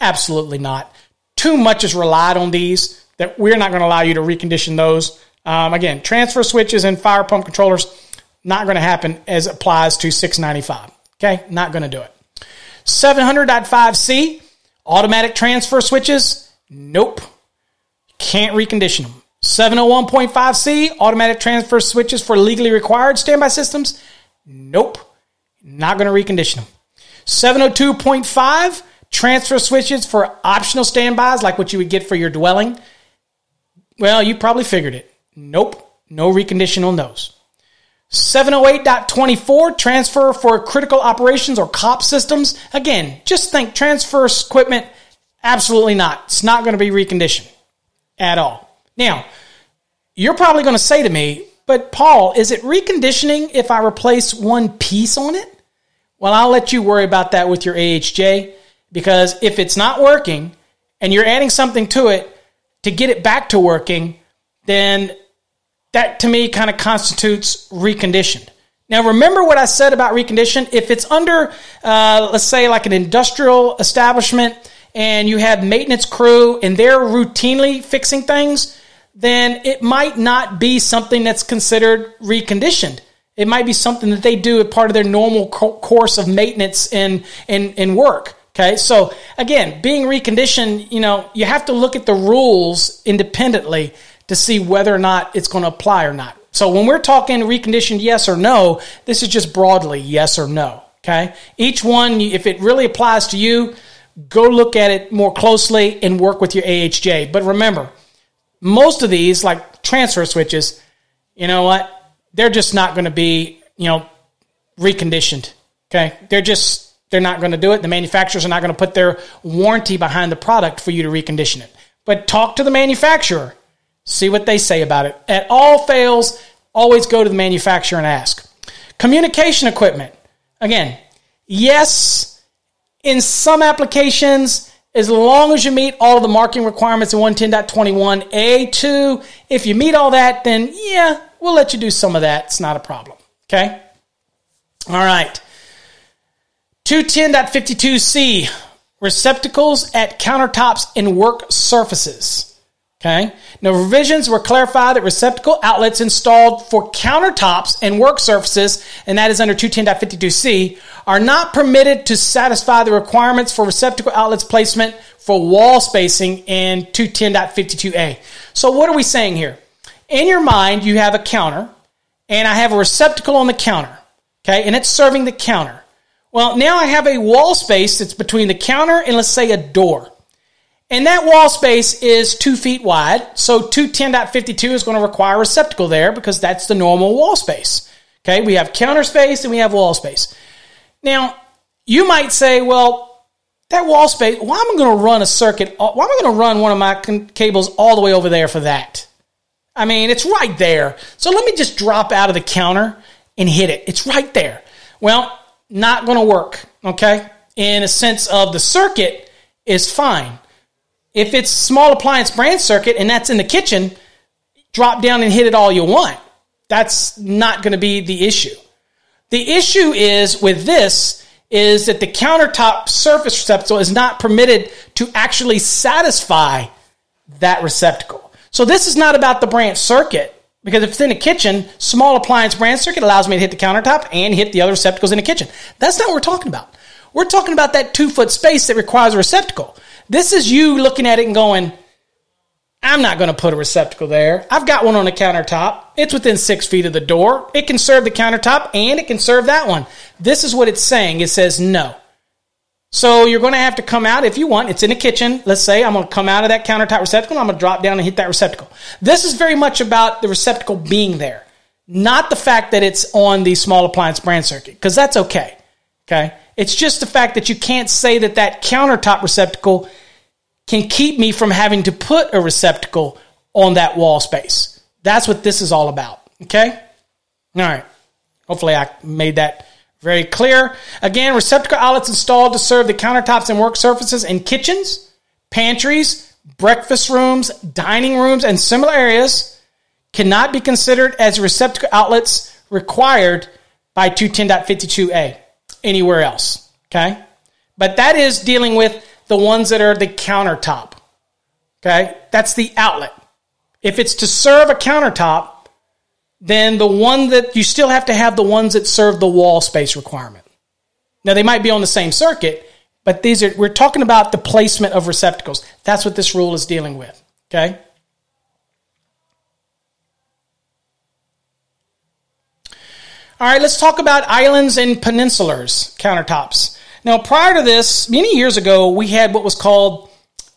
Absolutely not. Too much is relied on these that we're not going to allow you to recondition those um, again, transfer switches and fire pump controllers, not going to happen as applies to 695. Okay, not going to do it. 700.5C, automatic transfer switches, nope. Can't recondition them. 701.5C, automatic transfer switches for legally required standby systems, nope. Not going to recondition them. 702.5, transfer switches for optional standbys, like what you would get for your dwelling. Well, you probably figured it. Nope, no recondition on those. 708.24 transfer for critical operations or COP systems. Again, just think transfer equipment. Absolutely not. It's not going to be reconditioned at all. Now, you're probably going to say to me, but Paul, is it reconditioning if I replace one piece on it? Well, I'll let you worry about that with your AHJ because if it's not working and you're adding something to it to get it back to working, then that to me kind of constitutes reconditioned. Now, remember what I said about reconditioned? If it's under, uh, let's say, like an industrial establishment and you have maintenance crew and they're routinely fixing things, then it might not be something that's considered reconditioned. It might be something that they do as part of their normal co- course of maintenance and, and, and work. Okay, so again, being reconditioned, you know, you have to look at the rules independently to see whether or not it's going to apply or not. So when we're talking reconditioned yes or no, this is just broadly yes or no. Okay. Each one, if it really applies to you, go look at it more closely and work with your AHJ. But remember, most of these, like transfer switches, you know what? They're just not going to be, you know, reconditioned. Okay. They're just, they're not going to do it. The manufacturers are not going to put their warranty behind the product for you to recondition it. But talk to the manufacturer See what they say about it. At all fails, always go to the manufacturer and ask. Communication equipment. Again, yes, in some applications, as long as you meet all of the marking requirements in 110.21a2, if you meet all that, then yeah, we'll let you do some of that. It's not a problem. Okay? All right. 210.52c receptacles at countertops and work surfaces. Okay. Now, revisions were clarified that receptacle outlets installed for countertops and work surfaces, and that is under 210.52c, are not permitted to satisfy the requirements for receptacle outlets placement for wall spacing in 210.52a. So, what are we saying here? In your mind, you have a counter, and I have a receptacle on the counter. Okay. And it's serving the counter. Well, now I have a wall space that's between the counter and let's say a door. And that wall space is two feet wide. So 210.52 is going to require a receptacle there because that's the normal wall space. Okay, we have counter space and we have wall space. Now, you might say, well, that wall space, why am I going to run a circuit? Why am I going to run one of my cables all the way over there for that? I mean, it's right there. So let me just drop out of the counter and hit it. It's right there. Well, not going to work, okay? In a sense of the circuit is fine. If it's small appliance branch circuit and that's in the kitchen, drop down and hit it all you want. That's not going to be the issue. The issue is with this is that the countertop surface receptacle is not permitted to actually satisfy that receptacle. So this is not about the branch circuit because if it's in the kitchen, small appliance branch circuit allows me to hit the countertop and hit the other receptacles in the kitchen. That's not what we're talking about. We're talking about that two foot space that requires a receptacle. This is you looking at it and going, I'm not going to put a receptacle there. I've got one on the countertop. It's within six feet of the door. It can serve the countertop and it can serve that one. This is what it's saying. It says no. So you're going to have to come out if you want. It's in the kitchen. Let's say I'm going to come out of that countertop receptacle. I'm going to drop down and hit that receptacle. This is very much about the receptacle being there, not the fact that it's on the small appliance branch circuit, because that's okay. Okay. It's just the fact that you can't say that that countertop receptacle can keep me from having to put a receptacle on that wall space. That's what this is all about. Okay? All right. Hopefully, I made that very clear. Again, receptacle outlets installed to serve the countertops and work surfaces in kitchens, pantries, breakfast rooms, dining rooms, and similar areas cannot be considered as receptacle outlets required by 210.52a anywhere else. Okay? But that is dealing with the ones that are the countertop. Okay? That's the outlet. If it's to serve a countertop, then the one that you still have to have the ones that serve the wall space requirement. Now they might be on the same circuit, but these are we're talking about the placement of receptacles. That's what this rule is dealing with. Okay? All right, let's talk about islands and peninsulars countertops. Now, prior to this, many years ago, we had what was called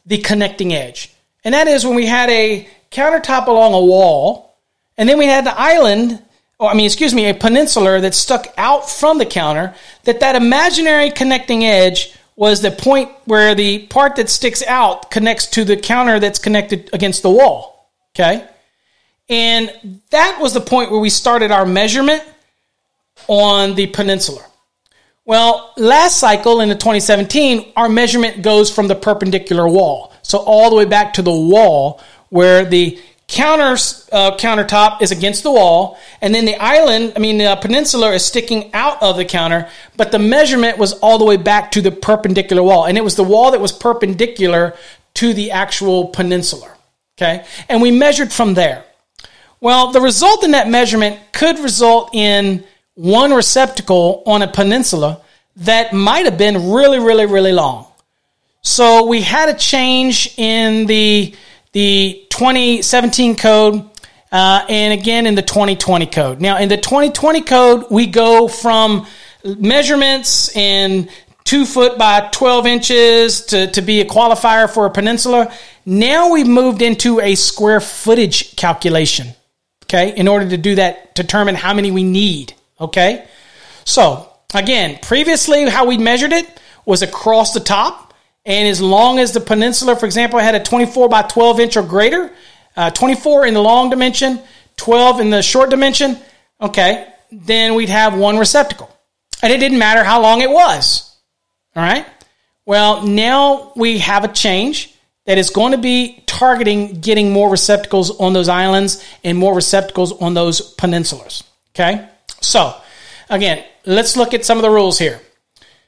the connecting edge. And that is when we had a countertop along a wall, and then we had the island, or I mean, excuse me, a peninsular that stuck out from the counter, that that imaginary connecting edge was the point where the part that sticks out connects to the counter that's connected against the wall. Okay? And that was the point where we started our measurement on the peninsula. Well, last cycle in the 2017, our measurement goes from the perpendicular wall. So all the way back to the wall where the counter, uh, countertop is against the wall, and then the island, I mean, the peninsula is sticking out of the counter, but the measurement was all the way back to the perpendicular wall. And it was the wall that was perpendicular to the actual peninsula. Okay? And we measured from there. Well, the result in that measurement could result in one receptacle on a peninsula that might have been really, really, really long. So we had a change in the the 2017 code uh, and again in the 2020 code. Now, in the 2020 code, we go from measurements in two foot by 12 inches to, to be a qualifier for a peninsula. Now we've moved into a square footage calculation, okay, in order to do that, determine how many we need. Okay? So, again, previously how we measured it was across the top. And as long as the peninsula, for example, had a 24 by 12 inch or greater, uh, 24 in the long dimension, 12 in the short dimension, okay, then we'd have one receptacle. And it didn't matter how long it was. All right? Well, now we have a change that is going to be targeting getting more receptacles on those islands and more receptacles on those peninsulas. Okay? So, again, let's look at some of the rules here.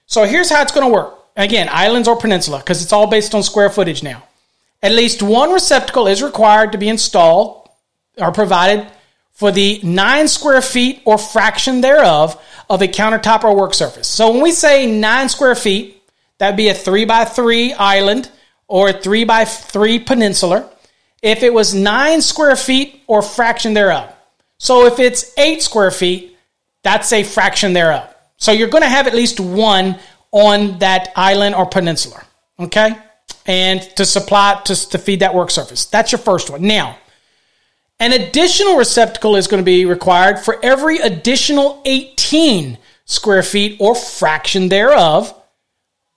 So, here's how it's going to work. Again, islands or peninsula, because it's all based on square footage now. At least one receptacle is required to be installed or provided for the nine square feet or fraction thereof of a countertop or work surface. So when we say nine square feet, that'd be a three by three island or a three by three peninsula If it was nine square feet or fraction thereof. So if it's eight square feet, that's a fraction thereof. So you're going to have at least one on that island or peninsula. Okay? And to supply, to, to feed that work surface. That's your first one. Now, an additional receptacle is going to be required for every additional 18 square feet or fraction thereof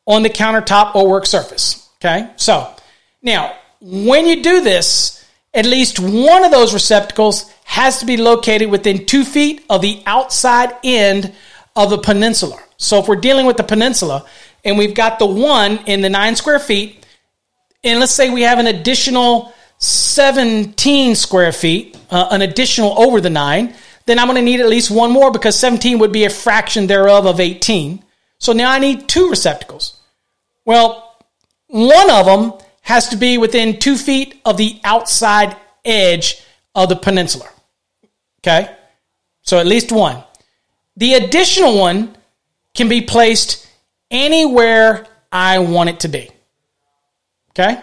on the countertop or work surface. Okay, so now when you do this, at least one of those receptacles has to be located within two feet of the outside end of the peninsula. So if we're dealing with the peninsula and we've got the one in the nine square feet, and let's say we have an additional 17 square feet, uh, an additional over the 9, then I'm going to need at least one more because 17 would be a fraction thereof of 18. So now I need two receptacles. Well, one of them has to be within two feet of the outside edge of the peninsula. Okay? So at least one. The additional one can be placed anywhere I want it to be. Okay?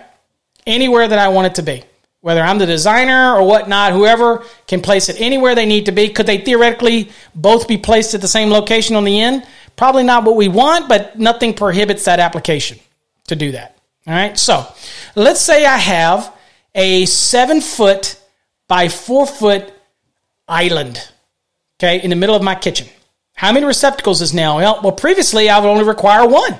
Anywhere that I want it to be whether I'm the designer or whatnot, whoever can place it anywhere they need to be. Could they theoretically both be placed at the same location on the end? Probably not what we want, but nothing prohibits that application to do that. All right, so let's say I have a seven foot by four foot island, okay, in the middle of my kitchen. How many receptacles is now? Well, well previously I would only require one.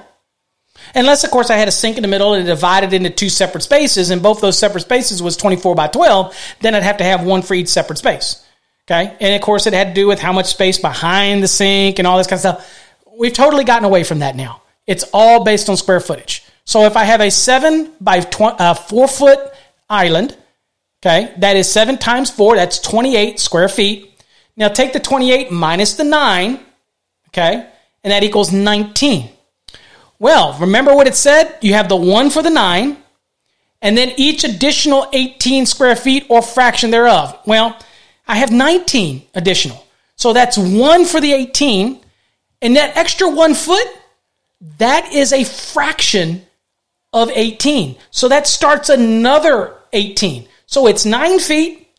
Unless, of course, I had a sink in the middle and divided into two separate spaces, and both those separate spaces was 24 by 12, then I'd have to have one for each separate space. Okay. And of course, it had to do with how much space behind the sink and all this kind of stuff. We've totally gotten away from that now. It's all based on square footage. So if I have a seven by tw- uh, four foot island, okay, that is seven times four, that's 28 square feet. Now take the 28 minus the nine, okay, and that equals 19. Well, remember what it said? You have the one for the nine, and then each additional 18 square feet or fraction thereof. Well, I have 19 additional. So that's one for the 18, and that extra one foot, that is a fraction of 18. So that starts another 18. So it's nine feet,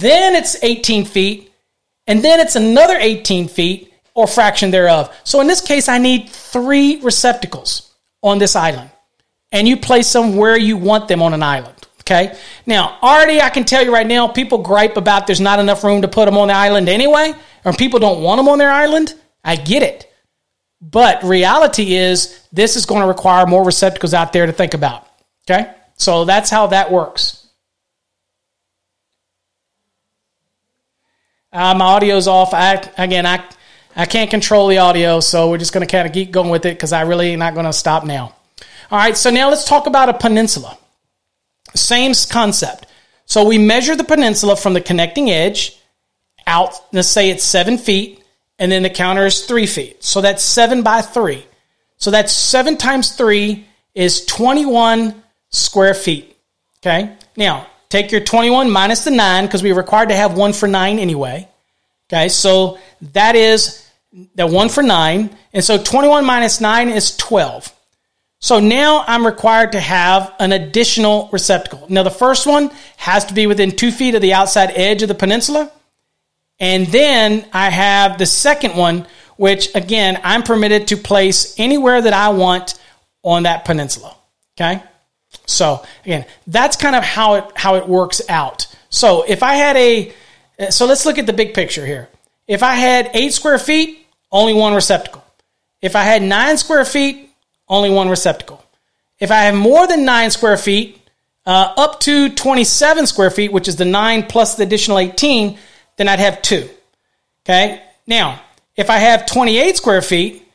then it's 18 feet, and then it's another 18 feet, or fraction thereof. So in this case, I need three receptacles on this island. And you place them where you want them on an island. Okay. Now, already I can tell you right now, people gripe about there's not enough room to put them on the island anyway, or people don't want them on their island. I get it. But reality is, this is going to require more receptacles out there to think about. Okay. So that's how that works. Uh, my audio's off. I, again, I I can't control the audio, so we're just going to kind of keep going with it because I really not going to stop now. All right, so now let's talk about a peninsula. Same concept. So we measure the peninsula from the connecting edge out, let's say it's seven feet, and then the counter is three feet. So that's seven by three. So that's seven times three is 21 square feet. Okay, now take your 21 minus the nine because we're required to have one for nine anyway. Okay, so that is that one for nine. And so 21 minus nine is 12. So now I'm required to have an additional receptacle. Now, the first one has to be within two feet of the outside edge of the peninsula. And then I have the second one, which again, I'm permitted to place anywhere that I want on that peninsula. Okay. So again, that's kind of how it, how it works out. So if I had a, so let's look at the big picture here. If I had eight square feet, only one receptacle. If I had nine square feet, only one receptacle. If I have more than nine square feet, uh, up to 27 square feet, which is the nine plus the additional 18, then I'd have two. Okay. Now, if I have 28 square feet,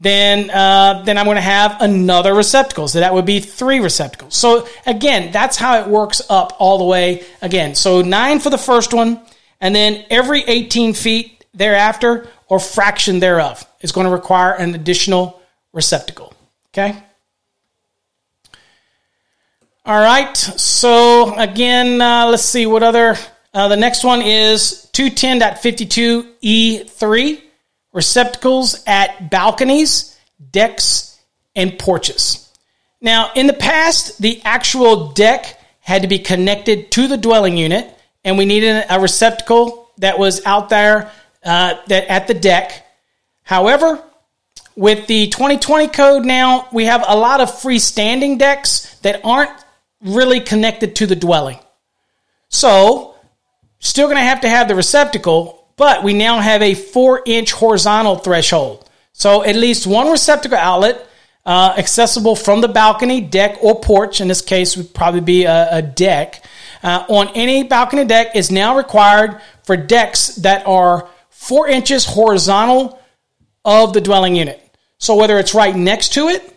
then uh, then I'm going to have another receptacle. So that would be three receptacles. So again, that's how it works up all the way. Again, so nine for the first one, and then every 18 feet thereafter or fraction thereof is going to require an additional receptacle. Okay. All right. So again, uh, let's see what other. Uh, the next one is 210.52E3 receptacles at balconies, decks, and porches. Now, in the past, the actual deck had to be connected to the dwelling unit, and we needed a receptacle that was out there uh, that at the deck. However, with the 2020 code now, we have a lot of freestanding decks that aren't really connected to the dwelling. So, still going to have to have the receptacle, but we now have a four inch horizontal threshold. So at least one receptacle outlet uh, accessible from the balcony, deck, or porch. In this case, would probably be a, a deck. Uh, on any balcony deck is now required for decks that are four inches horizontal of the dwelling unit. So whether it's right next to it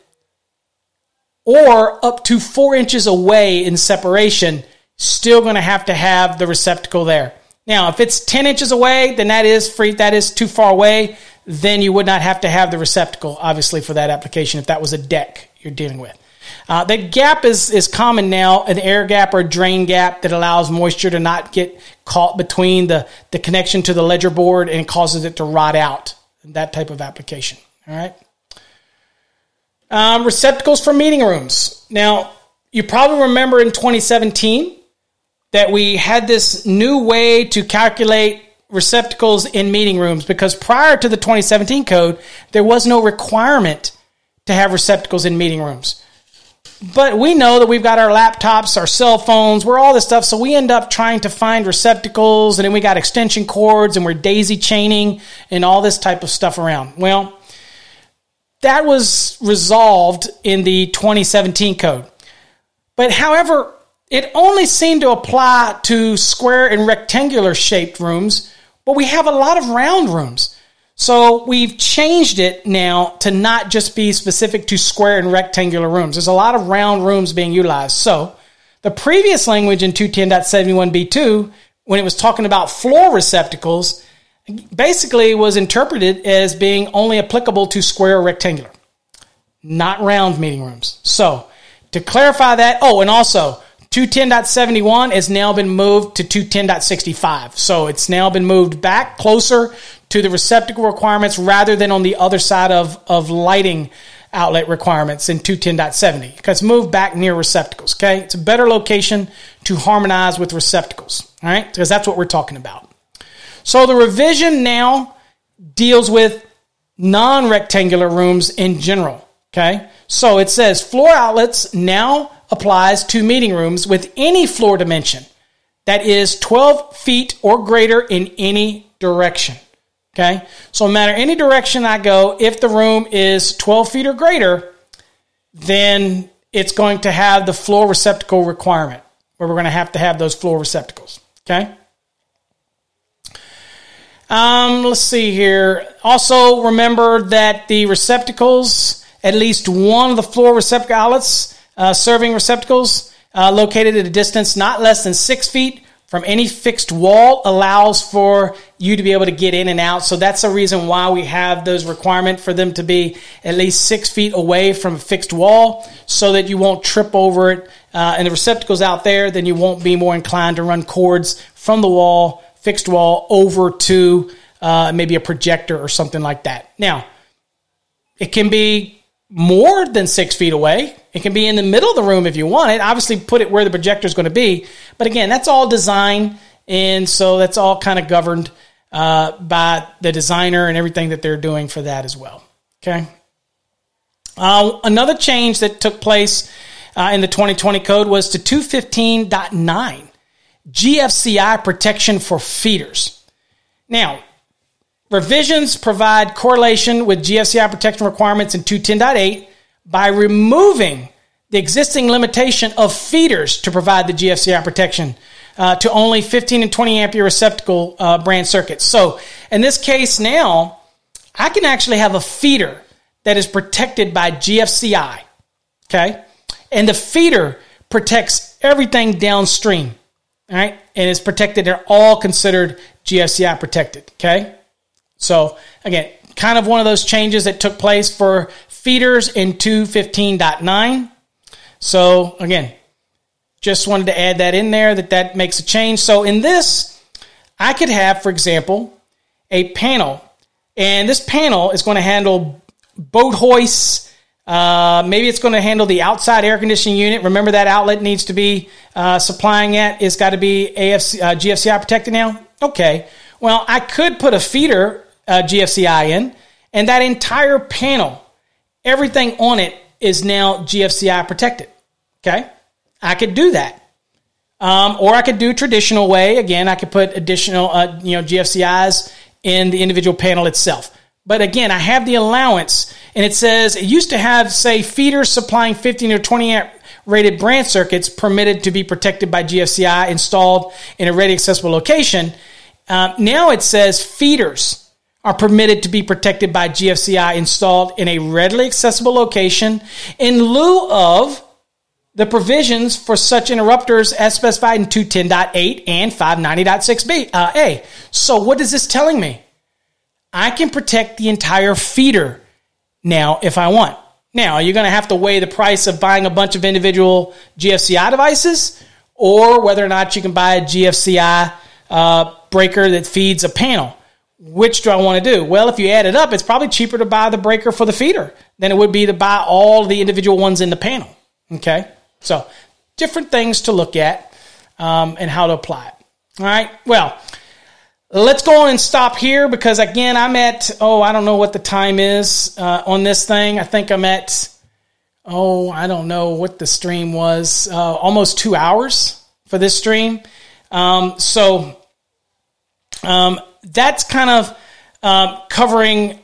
or up to four inches away in separation, still going to have to have the receptacle there. Now, if it's 10 inches away, then that is free, that is too far away. Then you would not have to have the receptacle, obviously, for that application if that was a deck you're dealing with. Uh, the gap is, is common now, an air gap or drain gap that allows moisture to not get caught between the, the connection to the ledger board and causes it to rot out. That type of application. All right. Um, receptacles for meeting rooms. Now, you probably remember in 2017 that we had this new way to calculate receptacles in meeting rooms because prior to the 2017 code, there was no requirement to have receptacles in meeting rooms. But we know that we've got our laptops, our cell phones, we're all this stuff, so we end up trying to find receptacles, and then we got extension cords, and we're daisy chaining, and all this type of stuff around. Well, that was resolved in the 2017 code. But however, it only seemed to apply to square and rectangular shaped rooms, but we have a lot of round rooms. So we've changed it now to not just be specific to square and rectangular rooms. There's a lot of round rooms being utilized. So the previous language in 210.71b2, when it was talking about floor receptacles, basically was interpreted as being only applicable to square or rectangular, not round meeting rooms. So to clarify that, oh, and also 210.71 has now been moved to 210.65. So it's now been moved back closer to the receptacle requirements rather than on the other side of, of lighting outlet requirements in 210.70 because moved back near receptacles. Okay. It's a better location to harmonize with receptacles. All right. Because that's what we're talking about. So the revision now deals with non rectangular rooms in general. Okay. So it says floor outlets now applies to meeting rooms with any floor dimension that is 12 feet or greater in any direction. Okay? So, no matter any direction I go, if the room is 12 feet or greater, then it's going to have the floor receptacle requirement where we're going to have to have those floor receptacles. Okay? Um, let's see here. Also, remember that the receptacles, at least one of the floor receptacle outlets, uh, serving receptacles uh, located at a distance not less than six feet from any fixed wall allows for you to be able to get in and out. So that's the reason why we have those requirement for them to be at least six feet away from a fixed wall so that you won't trip over it. Uh, and the receptacles out there, then you won't be more inclined to run cords from the wall, fixed wall, over to uh, maybe a projector or something like that. Now, it can be more than six feet away. It can be in the middle of the room if you want it. Obviously, put it where the projector is going to be. But again, that's all design, and so that's all kind of governed uh, by the designer and everything that they're doing for that as well. Okay. Uh, another change that took place uh, in the 2020 code was to 215.9 GFCI protection for feeders. Now, Revisions provide correlation with GFCI protection requirements in 210.8 by removing the existing limitation of feeders to provide the GFCI protection uh, to only 15 and 20 ampere receptacle uh, branch circuits. So in this case now, I can actually have a feeder that is protected by GFCI. Okay. And the feeder protects everything downstream. All right. And it's protected. They're all considered GFCI protected. Okay. So again, kind of one of those changes that took place for feeders in 215.9. So again, just wanted to add that in there that that makes a change. So in this, I could have, for example, a panel, and this panel is going to handle boat hoists. Uh, maybe it's going to handle the outside air conditioning unit. Remember that outlet needs to be uh, supplying it. It's got to be AFC, uh, GFCI protected now. Okay. Well, I could put a feeder uh, GFCI in, and that entire panel, everything on it is now GFCI protected. Okay, I could do that. Um, or I could do traditional way. Again, I could put additional, uh, you know, GFCIs in the individual panel itself. But again, I have the allowance, and it says it used to have, say, feeders supplying 15 or 20 amp rated branch circuits permitted to be protected by GFCI installed in a ready accessible location. Uh, now it says feeders are permitted to be protected by GFCI installed in a readily accessible location in lieu of the provisions for such interrupters as specified in 210.8 and 590.6b uh, a. So what is this telling me? I can protect the entire feeder now if I want. Now, you're going to have to weigh the price of buying a bunch of individual GFCI devices or whether or not you can buy a GFCI uh, breaker that feeds a panel. Which do I want to do? Well, if you add it up, it's probably cheaper to buy the breaker for the feeder than it would be to buy all the individual ones in the panel. Okay? So, different things to look at um, and how to apply it. All right. Well, let's go on and stop here because again, I'm at oh, I don't know what the time is uh, on this thing. I think I'm at oh, I don't know what the stream was. Uh, almost two hours for this stream. Um, so um, that's kind of uh, covering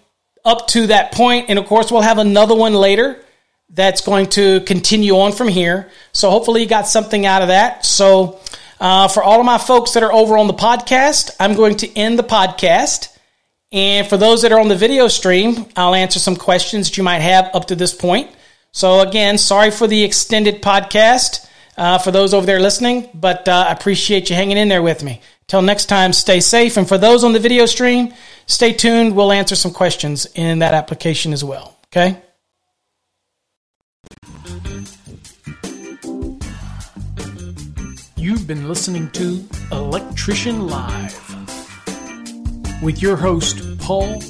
up to that point, and of course, we'll have another one later that's going to continue on from here. So hopefully you got something out of that. So uh, for all of my folks that are over on the podcast, I'm going to end the podcast. And for those that are on the video stream, I'll answer some questions that you might have up to this point. So again, sorry for the extended podcast uh, for those over there listening, but uh, I appreciate you hanging in there with me. Till next time, stay safe. And for those on the video stream, stay tuned. We'll answer some questions in that application as well. Okay? You've been listening to Electrician Live with your host, Paul